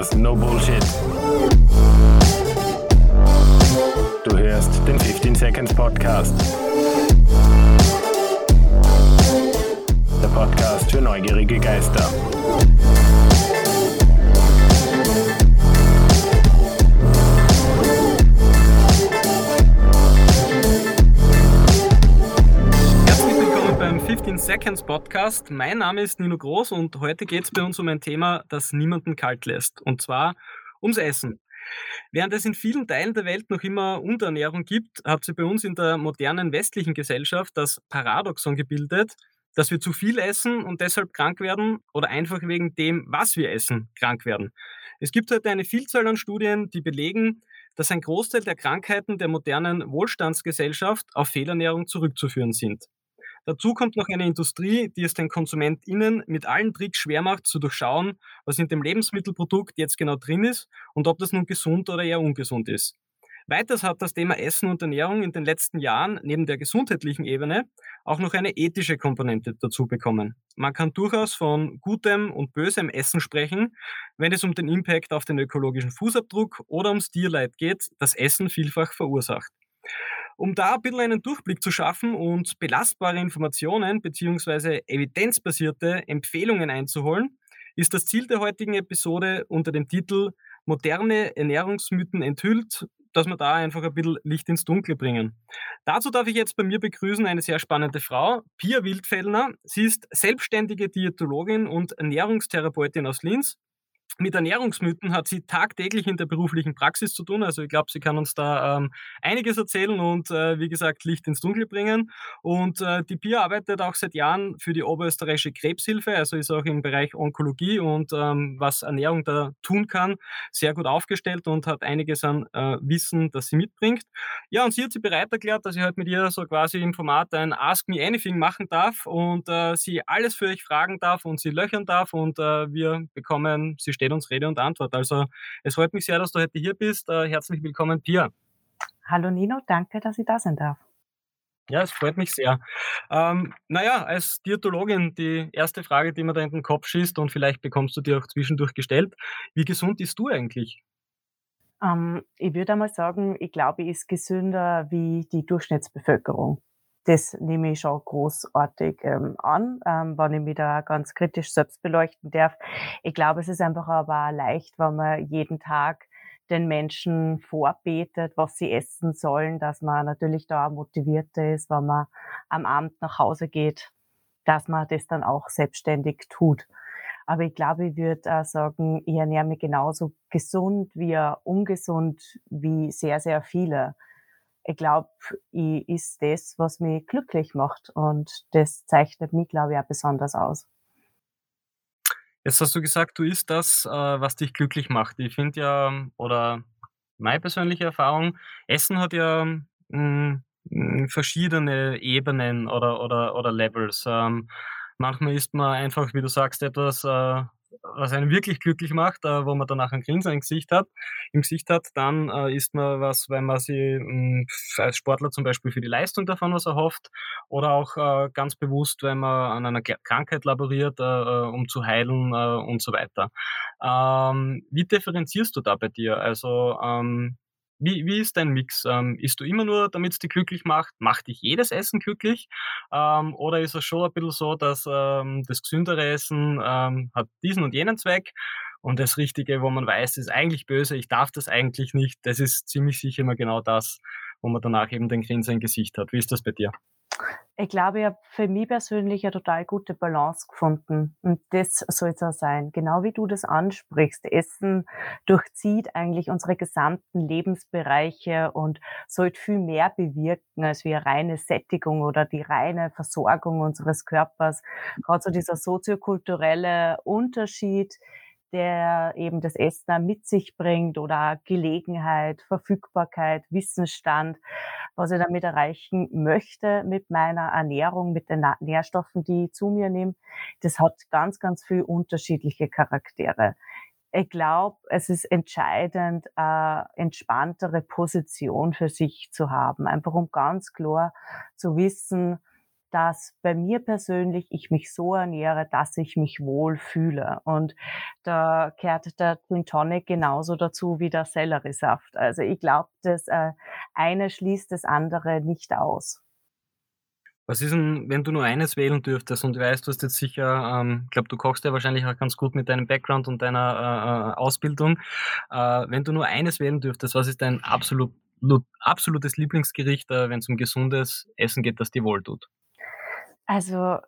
Podcast No Bullshit. Du hörst den 15 Seconds Podcast. Der Podcast für neugierige Geister. 15 Seconds Podcast. Mein Name ist Nino Groß und heute geht es bei uns um ein Thema, das niemanden kalt lässt. Und zwar ums Essen. Während es in vielen Teilen der Welt noch immer Unterernährung gibt, hat sie bei uns in der modernen westlichen Gesellschaft das Paradoxon gebildet, dass wir zu viel essen und deshalb krank werden oder einfach wegen dem, was wir essen, krank werden. Es gibt heute eine Vielzahl an Studien, die belegen, dass ein Großteil der Krankheiten der modernen Wohlstandsgesellschaft auf Fehlernährung zurückzuführen sind. Dazu kommt noch eine Industrie, die es den KonsumentInnen mit allen Tricks schwer macht, zu durchschauen, was in dem Lebensmittelprodukt jetzt genau drin ist und ob das nun gesund oder eher ungesund ist. Weiters hat das Thema Essen und Ernährung in den letzten Jahren neben der gesundheitlichen Ebene auch noch eine ethische Komponente dazu bekommen. Man kann durchaus von gutem und bösem Essen sprechen, wenn es um den Impact auf den ökologischen Fußabdruck oder ums Tierleid geht, das Essen vielfach verursacht. Um da ein bisschen einen Durchblick zu schaffen und belastbare Informationen bzw. evidenzbasierte Empfehlungen einzuholen, ist das Ziel der heutigen Episode unter dem Titel Moderne Ernährungsmythen enthüllt, dass wir da einfach ein bisschen Licht ins Dunkle bringen. Dazu darf ich jetzt bei mir begrüßen eine sehr spannende Frau, Pia Wildfellner. Sie ist selbstständige Diätologin und Ernährungstherapeutin aus Linz mit Ernährungsmythen hat sie tagtäglich in der beruflichen Praxis zu tun. Also ich glaube, sie kann uns da ähm, einiges erzählen und äh, wie gesagt Licht ins Dunkel bringen. Und äh, die Pia arbeitet auch seit Jahren für die Oberösterreichische Krebshilfe, also ist auch im Bereich Onkologie und ähm, was Ernährung da tun kann, sehr gut aufgestellt und hat einiges an äh, Wissen, das sie mitbringt. Ja, und sie hat sich bereit erklärt, dass ich heute mit ihr so quasi im Format ein Ask Me Anything machen darf und äh, sie alles für euch fragen darf und sie löchern darf und äh, wir bekommen, sie steht uns Rede und Antwort. Also es freut mich sehr, dass du heute hier bist. Äh, herzlich willkommen, Pia. Hallo Nino, danke, dass ich da sein darf. Ja, es freut mich sehr. Ähm, naja, als Diätologin, die erste Frage, die mir da in den Kopf schießt und vielleicht bekommst du dir auch zwischendurch gestellt, wie gesund bist du eigentlich? Ähm, ich würde einmal sagen, ich glaube, ich ist gesünder wie die Durchschnittsbevölkerung. Das nehme ich schon großartig ähm, an, ähm, wenn ich mich da ganz kritisch selbst beleuchten darf. Ich glaube, es ist einfach aber leicht, wenn man jeden Tag den Menschen vorbetet, was sie essen sollen, dass man natürlich da motivierter ist, wenn man am Abend nach Hause geht, dass man das dann auch selbstständig tut. Aber ich glaube, ich würde auch sagen, ich ernähre mich genauso gesund wie ungesund wie sehr, sehr viele ich glaube, ich ist das, was mich glücklich macht und das zeichnet mich, glaube ich, auch besonders aus. Jetzt hast du gesagt, du isst das, äh, was dich glücklich macht. Ich finde ja, oder meine persönliche Erfahrung, Essen hat ja mh, hm, verschiedene Ebenen oder, oder, oder Levels. Ähm, manchmal isst man einfach, wie du sagst, etwas, äh, was einen wirklich glücklich macht, äh, wo man danach ein Grinsen im Gesicht hat, im Gesicht hat, dann äh, isst man was, weil man sich mh, hm, als Sportler zum Beispiel für die Leistung davon was erhofft oder auch äh, ganz bewusst, wenn man an einer Krankheit laboriert, äh, äh, um zu heilen äh, und so weiter. Ähm, wie differenzierst du da bei dir? Also ähm, wie, wie ist dein Mix? Ähm, isst du immer nur, damit es dich glücklich macht? Macht dich jedes Essen glücklich? Ähm, oder ist es schon ein bisschen so, dass ähm, das gesündere Essen ähm, hat diesen und jenen Zweck und das Richtige, wo man weiß, ist eigentlich böse, ich darf das eigentlich nicht, das ist ziemlich sicher immer genau das, wo man danach eben den Grinsen im Gesicht hat. Wie ist das bei dir? Ich glaube, ich habe für mich persönlich eine total gute Balance gefunden. Und das soll es auch sein. Genau wie du das ansprichst. Essen durchzieht eigentlich unsere gesamten Lebensbereiche und sollte viel mehr bewirken als wie eine reine Sättigung oder die reine Versorgung unseres Körpers. Gerade so dieser soziokulturelle Unterschied, der eben das Essen mit sich bringt oder Gelegenheit, Verfügbarkeit, Wissensstand, was ich damit erreichen möchte mit meiner Ernährung, mit den Nährstoffen, die ich zu mir nehme. Das hat ganz, ganz viel unterschiedliche Charaktere. Ich glaube, es ist entscheidend, eine entspanntere Position für sich zu haben, einfach um ganz klar zu wissen, dass bei mir persönlich ich mich so ernähre, dass ich mich wohl fühle. Und da gehört der Gin Tonic genauso dazu wie der Selleriesaft. Also ich glaube, das äh, eine schließt das andere nicht aus. Was ist denn, wenn du nur eines wählen dürftest und du weißt, du hast jetzt sicher, ähm, ich glaube, du kochst ja wahrscheinlich auch ganz gut mit deinem Background und deiner äh, äh Ausbildung. Äh, wenn du nur eines wählen dürftest, was ist dein absolut, absolutes Lieblingsgericht, äh, wenn es um gesundes Essen geht, das dir wohltut? Also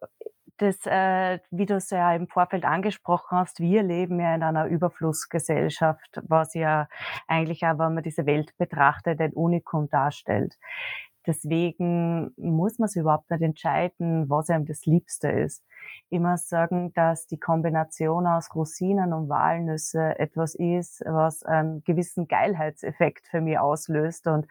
das, äh, wie du es ja im Vorfeld angesprochen hast, wir leben ja in einer Überflussgesellschaft, was ja eigentlich auch, wenn man diese Welt betrachtet, ein Unikum darstellt. Deswegen muss man sich überhaupt nicht entscheiden, was einem das Liebste ist. Muss sagen, dass die Kombination aus Rosinen und Walnüsse etwas ist, was einen gewissen Geilheitseffekt für mich auslöst und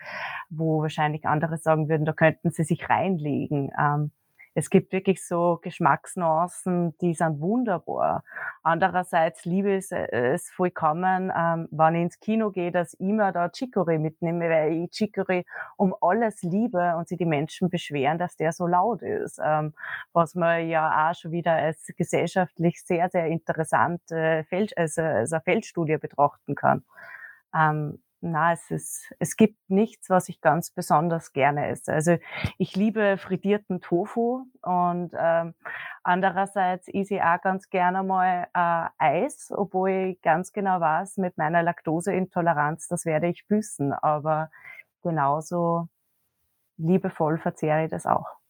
wo wahrscheinlich andere sagen würden, da könnten sie sich reinlegen. Ähm, es gibt wirklich so Geschmacksnuancen, die sind wunderbar. Andererseits liebe ich es vollkommen, ähm, wenn ich ins Kino gehe, dass ich mir da Chicory mitnehme, weil ich Chicory um alles liebe und sie die Menschen beschweren, dass der so laut ist. Ähm, was man ja auch schon wieder als gesellschaftlich sehr, sehr interessante Feld, also, also Feldstudie betrachten kann. Ähm, na, es ist, es gibt nichts, was ich ganz besonders gerne esse. Also ich liebe frittierten Tofu und ähm, andererseits esse ich auch ganz gerne mal äh, Eis, obwohl ich ganz genau weiß, mit meiner Laktoseintoleranz, das werde ich büßen. Aber genauso liebevoll verzehre ich das auch.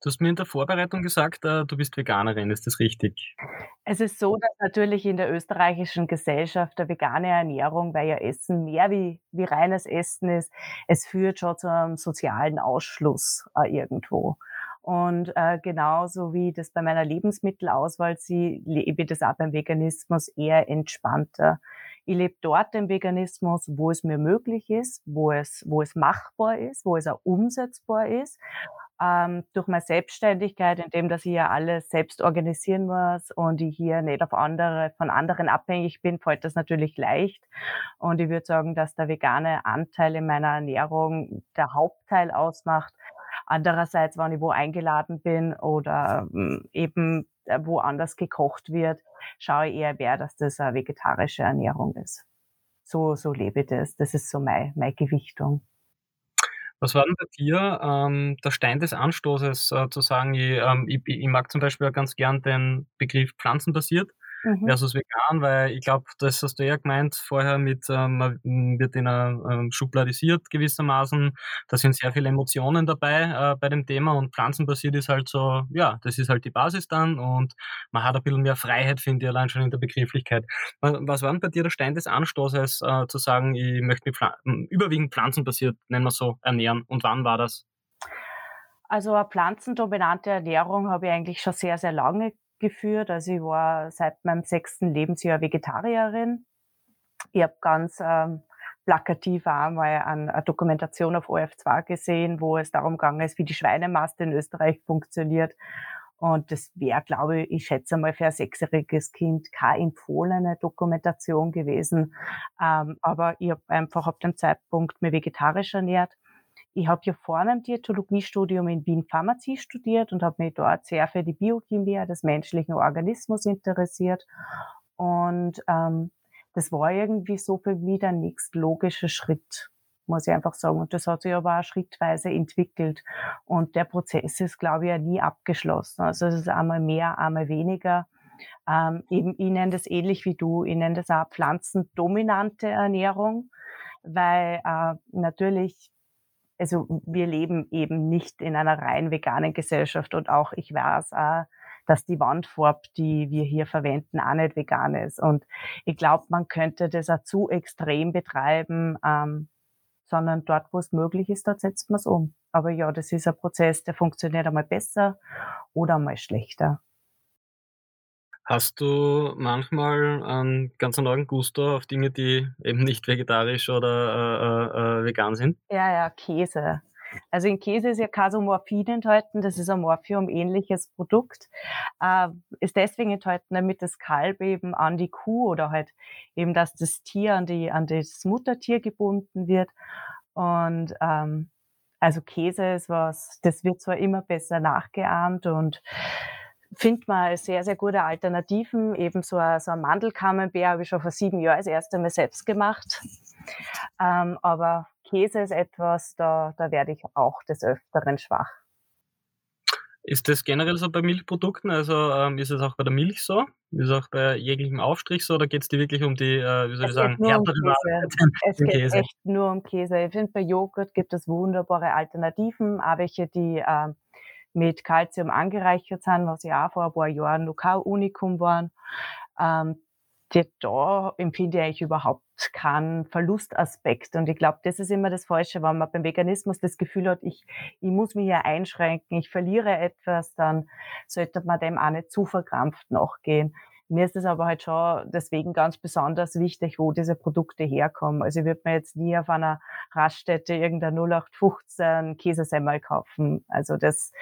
Du hast mir in der Vorbereitung gesagt, äh, du bist Veganerin, ist das richtig? Es ist so, dass natürlich in der österreichischen Gesellschaft der vegane Ernährung, weil ja Essen mehr wie, wie reines Essen ist, es führt schon zu einem sozialen Ausschluss äh, irgendwo. Und äh, genauso wie das bei meiner Lebensmittelauswahl sie lebe das auch beim Veganismus eher entspannter. Ich lebe dort den Veganismus, wo es mir möglich ist, wo es, wo es machbar ist, wo es auch umsetzbar ist ähm, durch meine Selbstständigkeit, indem dass ich ja alles selbst organisieren muss und ich hier nicht auf andere, von anderen abhängig bin, fällt das natürlich leicht. Und ich würde sagen, dass der vegane Anteil in meiner Ernährung der Hauptteil ausmacht. Andererseits, wenn ich wo eingeladen bin oder hm, eben äh, woanders gekocht wird, schaue ich eher, wer, dass das eine vegetarische Ernährung ist. So, so lebe ich das. Das ist so meine, meine Gewichtung. Was war denn bei dir, ähm, der Stein des Anstoßes, äh, zu sagen, ich, ähm, ich ich mag zum Beispiel ganz gern den Begriff pflanzenbasiert mhm. versus vegan, weil ich glaube, das hast du ja gemeint vorher mit, ähm, man wird in einer ähm, schubladisiert gewissermaßen. Da sind sehr viele Emotionen dabei äh, bei dem Thema und pflanzenbasiert ist halt so, ja, das ist halt die Basis dann und man hat ein bisschen mehr Freiheit, finde ich, allein schon in der Begrifflichkeit. Was war denn bei dir der Stein des Anstoßes, äh, zu sagen, ich möchte mich pfl überwiegend pflanzenbasiert, nennen wir so, ernähren und wann war das? Also eine pflanzendominante Ernährung habe ich eigentlich schon sehr, sehr lange geführt. Also ich war seit meinem sechsten Lebensjahr Vegetarierin. Ich habe ganz ähm, plakativ einmal eine Dokumentation auf OF2 gesehen, wo es darum gegangen ist, wie die Schweinemast in Österreich funktioniert. Und das wäre, glaube ich, ich schätze mal für ein sechsjähriges Kind keine empfohlene Dokumentation gewesen. Ähm, aber ich habe einfach ab dem Zeitpunkt mir vegetarisch ernährt. Ich habe ja vor einem Diätologiestudium in Wien Pharmazie studiert und habe mich dort sehr für die Biochemie des menschlichen Organismus interessiert. Und ähm, das war irgendwie so für mich der nächste logische Schritt, muss ich einfach sagen. Und das hat sich aber auch schrittweise entwickelt. Und der Prozess ist, glaube ich, ja nie abgeschlossen. Also es ist einmal mehr, einmal weniger. Ähm, eben, ich nenne das ähnlich wie du, ich nenne das auch pflanzendominante Ernährung, weil äh, natürlich also wir leben eben nicht in einer rein veganen Gesellschaft und auch ich weiß auch, dass die Wandfarbe, die wir hier verwenden, auch nicht vegan ist. Und ich glaube, man könnte das auch zu extrem betreiben, ähm, sondern dort, wo es möglich ist, dort setzt man es um. Aber ja, das ist ein Prozess, der funktioniert einmal besser oder einmal schlechter. Hast du manchmal einen ganz anderen Gusto auf Dinge, die eben nicht vegetarisch oder, äh, äh, äh, vegan sind? Ja, ja, Käse. Also in Käse ist ja Casomorphin enthalten, das ist ein Morphium-ähnliches Produkt. Äh, ist deswegen enthalten, damit das Kalb eben an die Kuh oder halt eben, dass das Tier an, die, an das Muttertier gebunden wird. Und ähm, Also Käse ist was, das wird zwar immer besser nachgeahmt und findet man sehr, sehr gute Alternativen. Eben so ein, so ein Mandelkamembert habe ich schon vor sieben Jahren das erste Mal selbst gemacht. Ähm, aber Käse ist etwas, da, da werde ich auch des Öfteren schwach. Ist das generell so bei Milchprodukten? Also ähm, ist es auch bei der Milch so? Ist es auch bei jeglichem Aufstrich so? Oder geht es dir wirklich um die, äh, wie soll ich sagen, härteren um Es geht Käse? echt nur um Käse. Ich finde, bei Joghurt gibt es wunderbare Alternativen, auch welche, die äh, mit Kalzium angereichert sind, was ja auch vor ein paar Jahren noch kein Unikum waren. Ähm, die, da empfinde ich eigentlich überhaupt keinen Verlustaspekt. Und ich glaube, das ist immer das Falsche, wenn man beim Veganismus das Gefühl hat, ich, ich muss mich hier einschränken, ich verliere etwas, dann sollte man dem auch nicht zu verkrampft nachgehen. Mir ist es aber halt schon deswegen ganz besonders wichtig, wo diese Produkte herkommen. Also ich würde mir jetzt nie auf einer Raststätte irgendein 0815 Käsesemmel kaufen. Also das,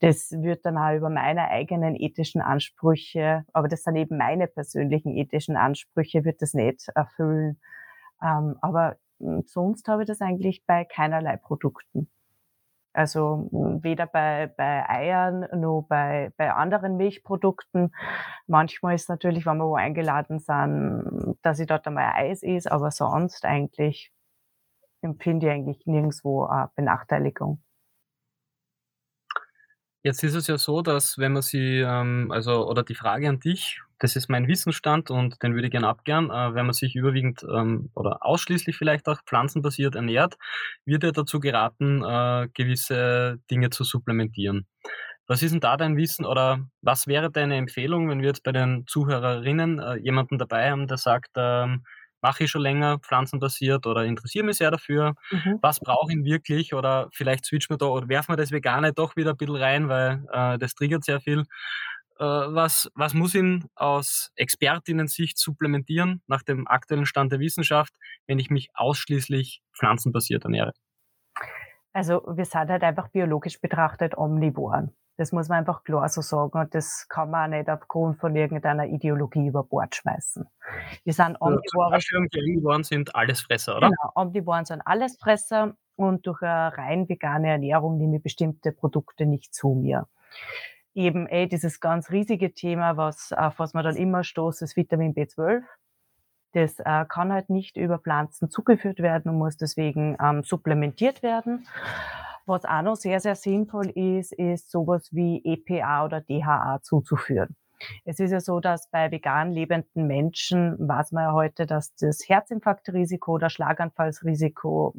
das wird dann auch über meine eigenen ethischen Ansprüche, aber das sind eben meine persönlichen ethischen Ansprüche, wird das nicht erfüllen. Ähm, aber hm, sonst habe ich das eigentlich bei keinerlei Produkten. Also weder bei, bei Eiern noch bei, bei anderen Milchprodukten. Manchmal ist natürlich, wenn wir wo eingeladen sind, dass ich dort einmal Eis esse, aber sonst eigentlich empfinde ich eigentlich nirgendwo eine Benachteiligung. Jetzt ist es ja so, dass wenn man sie, ähm, also oder die Frage an dich, das ist mein Wissensstand und den würde ich gerne abgern, äh, wenn man sich überwiegend ähm, oder ausschließlich vielleicht auch pflanzenbasiert ernährt, wird ja dazu geraten, äh, gewisse Dinge zu supplementieren. Was ist denn da dein Wissen oder was wäre deine Empfehlung, wenn wir jetzt bei den Zuhörerinnen äh, jemanden dabei haben, der sagt, ähm, mache ich schon länger pflanzenbasiert oder interessiere mich sehr dafür. Mhm. Was brauche ich wirklich? Oder vielleicht switchen wir da oder werfen wir das Vegane doch wieder ein bisschen rein, weil äh, das triggert sehr viel. Äh, was, was muss ihn aus Expertinnen-Sicht supplementieren nach dem aktuellen Stand der Wissenschaft, wenn ich mich ausschließlich pflanzenbasiert ernähre? Also wir sind halt einfach biologisch betrachtet Omnivoren. Das muss man einfach klar so sagen und das kann man auch nicht aufgrund von irgendeiner Ideologie über Bord schmeißen. Wir sind Omnivoren. Omnivoren sind Allesfresser, oder? Genau, Omnivoren sind Allesfresser und durch eine rein vegane Ernährung nehme ich bestimmte Produkte nicht zu mir. Eben eh dieses ganz riesige Thema, was, auf was man dann immer stoßt, ist Vitamin B12. Das äh, kann halt nicht über Pflanzen zugeführt werden und muss deswegen ähm, supplementiert werden. Was auch noch sehr, sehr sinnvoll ist, ist sowas wie EPA oder DHA zuzuführen. Es ist ja so, dass bei vegan lebenden Menschen weiß man ja heute, dass das Herzinfarktrisiko oder Schlaganfallsrisiko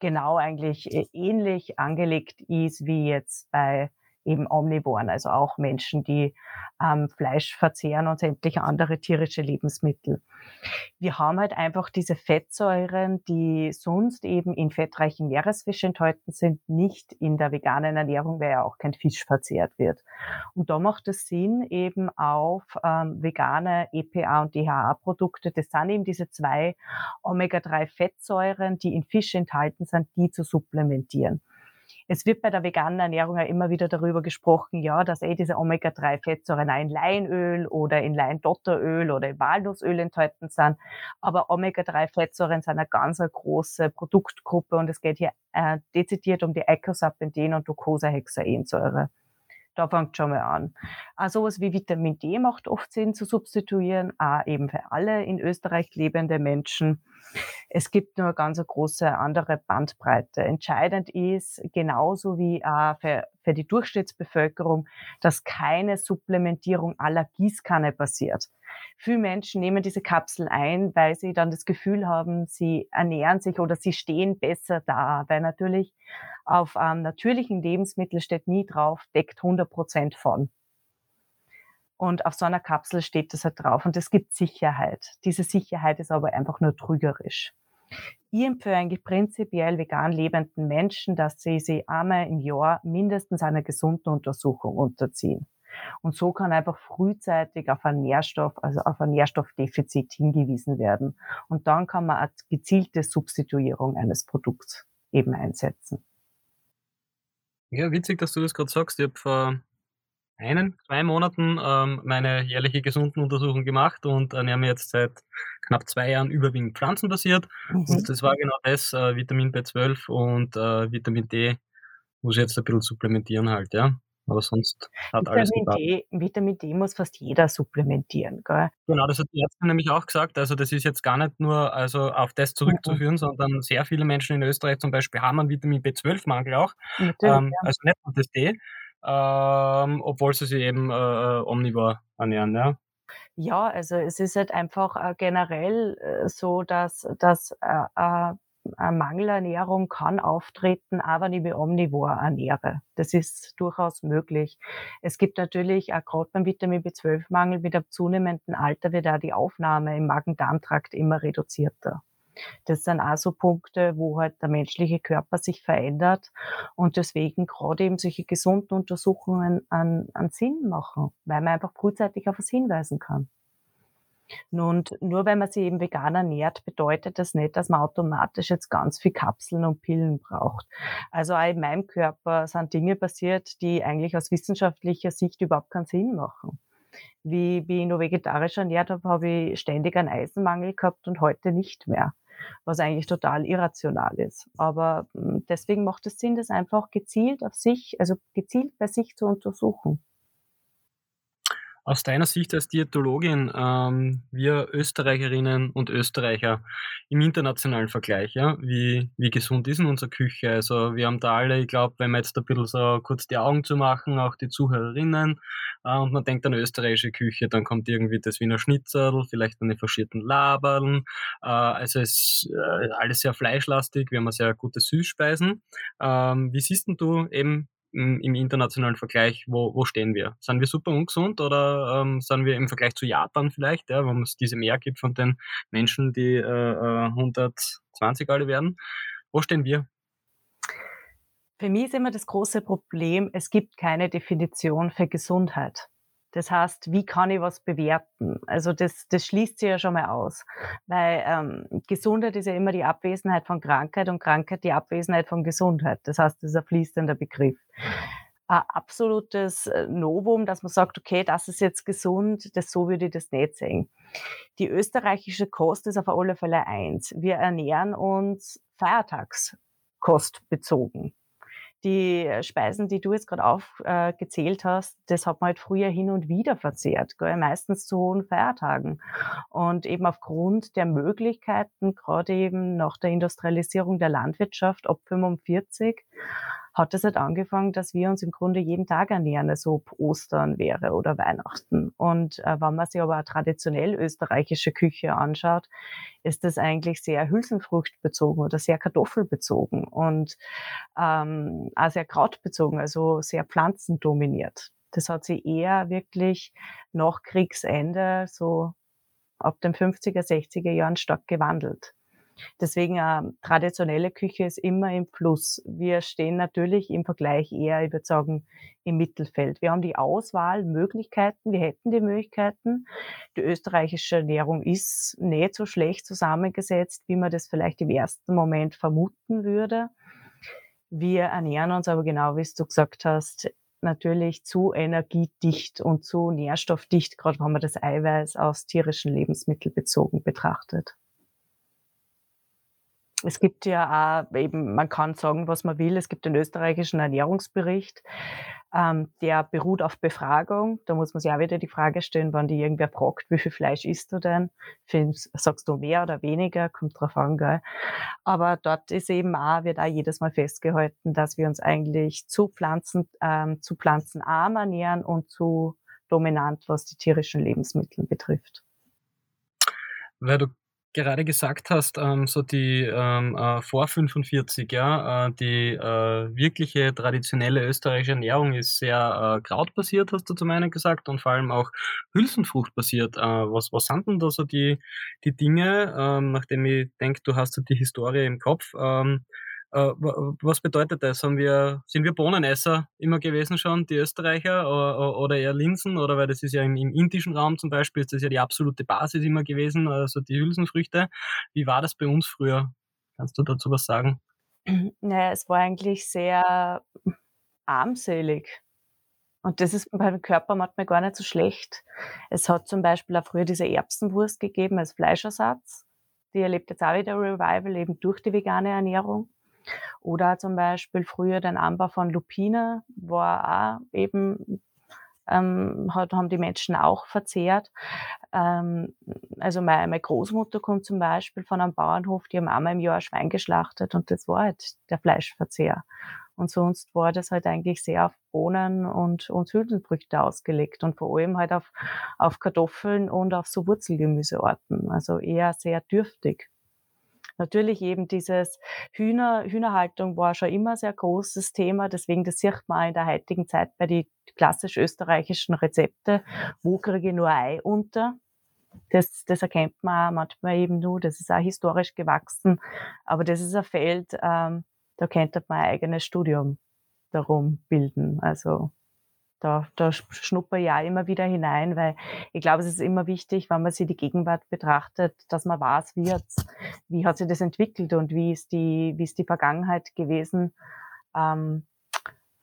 genau eigentlich äh, ähnlich angelegt ist wie jetzt bei eben Omnivoren, also auch Menschen, die ähm, Fleisch verzehren und sämtliche andere tierische Lebensmittel. Wir haben halt einfach diese Fettsäuren, die sonst eben in fettreichen Meeresfisch enthalten sind, nicht in der veganen Ernährung, weil ja auch kein Fisch verzehrt wird. Und da macht es Sinn, eben auf ähm, vegane EPA und DHA-Produkte, das sind eben diese zwei Omega-3-Fettsäuren, die in Fisch enthalten sind, die zu supplementieren. Es wird bei der veganen Ernährung ja immer wieder darüber gesprochen, ja, dass eh diese Omega-3-Fettsäuren in Leinöl oder in Leindotteröl oder in Walnussöl enthalten sind. Aber Omega-3-Fettsäuren sind eine ganz große Produktgruppe und es geht hier äh, dezidiert um die Eicosapentaen und Docosahexaensäure. Da fängt schon mal an. Auch sowas wie Vitamin D macht oft Sinn zu substituieren, auch eben für alle in Österreich lebende Menschen. Es gibt nur eine ganz große andere Bandbreite. Entscheidend ist, genauso wie auch für, für die Durchschnittsbevölkerung, dass keine Supplementierung aller Gießkanne passiert. Viele Menschen nehmen diese Kapsel ein, weil sie dann das Gefühl haben, sie ernähren sich oder sie stehen besser da, weil natürlich auf ähm, natürlichen Lebensmitteln steht nie drauf, deckt 100 Prozent von. Und auf so einer Kapsel steht das halt drauf und es gibt Sicherheit. Diese Sicherheit ist aber einfach nur trügerisch. Ich empfehle eigentlich prinzipiell vegan lebenden Menschen, dass sie sich einmal im Jahr mindestens einer gesunden Untersuchung unterziehen. Und so kann einfach frühzeitig auf ein Nährstoff, also auf ein Nährstoffdefizit hingewiesen werden. Und dann kann man eine gezielte Substituierung eines Produkts eben einsetzen. Ja, witzig, dass du das gerade sagst. Ich habe vor einen, zwei Monaten ähm, meine jährliche Gesundenuntersuchung gemacht und ernähre mich jetzt seit knapp zwei Jahren überwiegend pflanzenbasiert. Und Mhm. das war genau das, äh, Vitamin B12 und äh, Vitamin D muss ich jetzt ein bisschen supplementieren halt, ja. Aber sonst hat alles Vitamin gepasst. D Vitamin D muss fast jeder supplementieren, gell? Genau, das hat die Ärztin nämlich auch gesagt. Also, das ist jetzt gar nicht nur also auf das Mhm. zurückzuführen, sondern sehr viele Menschen in Österreich zum Beispiel haben einen Vitamin B12-Mangel auch, ähm, ja. also nicht nur das D, ähm, obwohl sie sich eben, äh, äh, omnivor ernähren, ja. Ja, also es ist halt einfach, äh, generell, äh, so, dass dass, äh, äh, Mangelernährung kann auftreten, auch wenn ich mich omnivor ernähre. Das ist durchaus möglich. Es gibt natürlich auch grad beim Vitamin B12-Mangel mit dem zunehmenden Alter wird auch die Aufnahme im Magen-Darm-Trakt immer reduzierter. Das sind auch so Punkte, wo halt der menschliche Körper sich verändert und deswegen grade eben solche gesunden Untersuchungen einen einen Sinn machen, weil man einfach frühzeitig auf was hinweisen kann. Und nur weil man sich eben vegan ernährt, bedeutet das nicht, dass man automatisch jetzt ganz viel Kapseln und Pillen braucht. Also auch in meinem Körper sind Dinge passiert, die eigentlich aus wissenschaftlicher Sicht überhaupt keinen Sinn machen. Wie wie ich noch vegetarisch ernährt habe, habe ich ständig einen Eisenmangel gehabt und heute nicht mehr, was eigentlich total irrational ist. Aber, hm, deswegen macht es Sinn, das einfach gezielt auf sich also gezielt bei sich zu untersuchen. Aus deiner Sicht als Diätologin, ähm, wir Österreicherinnen und Österreicher im internationalen Vergleich, ja, wie wie gesund ist 'n unsere Küche? Also, wir haben da alle ich glaube, wenn wir jetzt ein bisschen so kurz die Augen zumachen, auch die Zuhörerinnen, äh, und man denkt an österreichische Küche, dann kommt irgendwie das Wiener Schnitzel, vielleicht dann die faschierten Laberln. Äh, also, es äh, alles sehr fleischlastig. Wir haben sehr gute Süßspeisen. Ähm, wie siehst 'n du eben im internationalen Vergleich, wo wo stehen wir? Sind wir super ungesund oder, ähm, sind wir im Vergleich zu Japan vielleicht, ja, warum es diese mehr gibt von den Menschen, die, äh, äh, 120 alle werden. Wo stehen wir? Für mich ist immer das große Problem, es gibt keine Definition für Gesundheit. Das heißt, wie kann ich was bewerten? Also, das das schließt sich ja schon mal aus, weil, ähm, Gesundheit ist ja immer die Abwesenheit von Krankheit und Krankheit die Abwesenheit von Gesundheit. Das heißt, das ist ein fließender Begriff. Ein absolutes, äh, Novum, dass man sagt: „Okay, das ist jetzt gesund“, das so würde ich das nicht sehen. Die österreichische Kost ist auf alle Fälle eins. Wir ernähren uns feiertags kostbezogen. Die Speisen, die du jetzt grad auf äh, hast, das hat man halt früher hin und wieder verzehrt, gell, meistens zu hohen Feiertagen. Und eben aufgrund der Möglichkeiten, grade eben nach der Industrialisierung der Landwirtschaft ab 45, hat es halt angefangen, dass wir uns im Grunde jeden Tag ernähren, als ob Ostern wäre oder Weihnachten. Und, äh, wenn man sich aber traditionell österreichische Küche anschaut, ist das eigentlich sehr hülsenfruchtbezogen oder sehr kartoffelbezogen und, ähm, auch sehr krautbezogen, also sehr pflanzendominiert. Das hat sich eher wirklich nach Kriegsende, so ab den 50er, 60er Jahren stark gewandelt. Deswegen, ähm, traditionelle Küche ist immer im Plus. Wir stehen natürlich im Vergleich eher, ich würde sagen, im Mittelfeld. Wir haben die Auswahlmöglichkeiten, wir hätten die Möglichkeiten. Die österreichische Ernährung ist nicht so schlecht zusammengesetzt, wie man das vielleicht im ersten Moment vermuten würde. Wir ernähren uns aber genau, wie's du gesagt hast, natürlich zu energiedicht und zu nährstoffdicht, grad wenn man das Eiweiß aus tierischen Lebensmitteln bezogen betrachtet. Es gibt ja auch eben man kann sagen, was man will, es gibt den österreichischen Ernährungsbericht, ähm, der beruht auf Befragung. Da muss man sich auch wieder die Frage stellen, wenn dich irgendwer fragt: „Wie viel Fleisch isst du denn?“ Find's sagst du mehr oder weniger, kommt drauf an, gell? Aber dort ist eben auch wird auch jedes Mal festgehalten, dass wir uns eigentlich zu pflanzen ähm, zu pflanzenarm ernähren und zu dominant, was die tierischen Lebensmitteln betrifft. Weil du gerade gesagt hast, ähm, so die, ähm, äh, vor 45, ja, äh, die, äh, wirkliche traditionelle österreichische Ernährung ist sehr, äh, krautbasiert, hast du zum einen gesagt und vor allem auch hülsenfruchtbasiert. Äh, was was sind denn da so die die Dinge, ähm, nachdem ich denke, du hast so die Historie im Kopf, ähm, äh, was bedeutet das? Haben wir sind wir Bohnenesser immer gewesen schon, die Österreicher, o o oder eher Linsen? Oder weil das ist ja im im indischen Raum zum Beispiel ist das ja die absolute Basis immer gewesen, also die Hülsenfrüchte. Wie war das bei uns früher? Kannst du dazu was sagen? Na ja, es war eigentlich sehr armselig. Und das ist beim Körper manchmal gar nicht so schlecht. Es hat zum Beispiel auch früher diese Erbsenwurst gegeben als Fleischersatz. Die erlebt jetzt auch wieder Revival eben durch die vegane Ernährung. Oder zum Beispiel früher den Anbau von Lupine war auch eben ähm, hat, haben die Menschen auch verzehrt. Ähm, also meine, meine Großmutter kommt zum Beispiel von einem Bauernhof, die haben einmal im Jahr ein Schwein geschlachtet und das war halt der Fleischverzehr. Und sonst war das halt eigentlich sehr auf Bohnen und, und Hülsenfrüchte ausgelegt und vor allem halt auf, auf Kartoffeln und auf so Wurzelgemüsearten. Also eher sehr dürftig. Natürlich eben dieses Hühner, Hühnerhaltung war schon immer sehr großes Thema. Deswegen, das sieht man in der heutigen Zeit bei den klassisch österreichischen Rezepte. Wo kriege ich nur Ei unter? Das, das erkennt man manchmal eben nur. Das ist auch historisch gewachsen. Aber das ist ein Feld, ähm, da könnte man ein eigenes Studium darum bilden. Also da, da schnupper ja immer wieder hinein, weil ich glaube, es ist immer wichtig, wenn man sich die Gegenwart betrachtet, dass man weiß, wie, hat's, wie hat sich das entwickelt und wie ist die, wie ist die Vergangenheit gewesen. Ähm,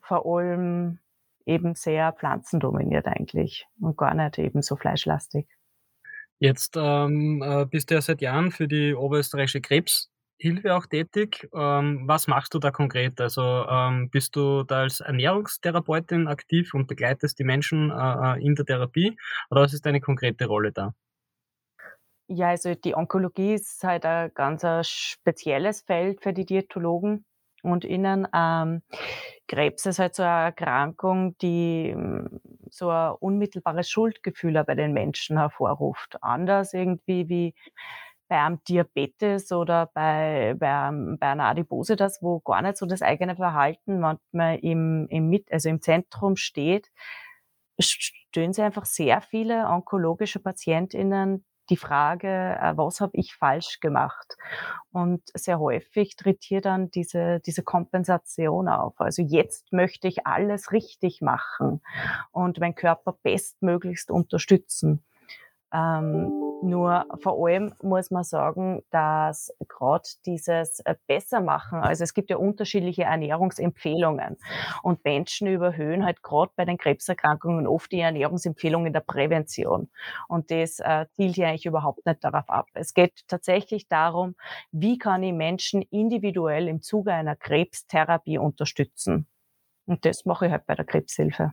vor allem eben sehr pflanzendominiert eigentlich und gar nicht eben so fleischlastig. Jetzt ähm, äh, bist du ja seit Jahren für die Oberösterreichische Krebs Hilfe auch tätig. Ähm, was machst du da konkret? Also ähm, bist du da als Ernährungstherapeutin aktiv und begleitest die Menschen äh, äh, in der Therapie oder was ist deine konkrete Rolle da? Ja, also die Onkologie ist halt ein ganz ein spezielles Feld für die Diätologen und Innen. Ähm, Krebs ist halt so eine Erkrankung, die hm, so ein unmittelbares Schuldgefühl bei den Menschen hervorruft. Anders irgendwie wie bei einem Diabetes oder bei, bei, bei einer Adipositas, wo gar nicht so das eigene Verhalten manchmal im, im, Mit, also im Zentrum steht, stellen sich einfach sehr viele onkologische PatientInnen die Frage, äh, was habe ich falsch gemacht? Und sehr häufig tritt hier dann diese, diese Kompensation auf. Also jetzt möchte ich alles richtig machen und meinen Körper bestmöglichst unterstützen. Ähm, nur vor allem muss man sagen, dass gerade dieses äh, Bessermachen, also es gibt ja unterschiedliche Ernährungsempfehlungen und Menschen überhöhen halt gerade bei den Krebserkrankungen oft die Ernährungsempfehlungen der Prävention. Und das äh, zielt ja eigentlich überhaupt nicht darauf ab. Es geht tatsächlich darum, wie kann ich Menschen individuell im Zuge einer Krebstherapie unterstützen. Und das mache ich halt bei der Krebshilfe.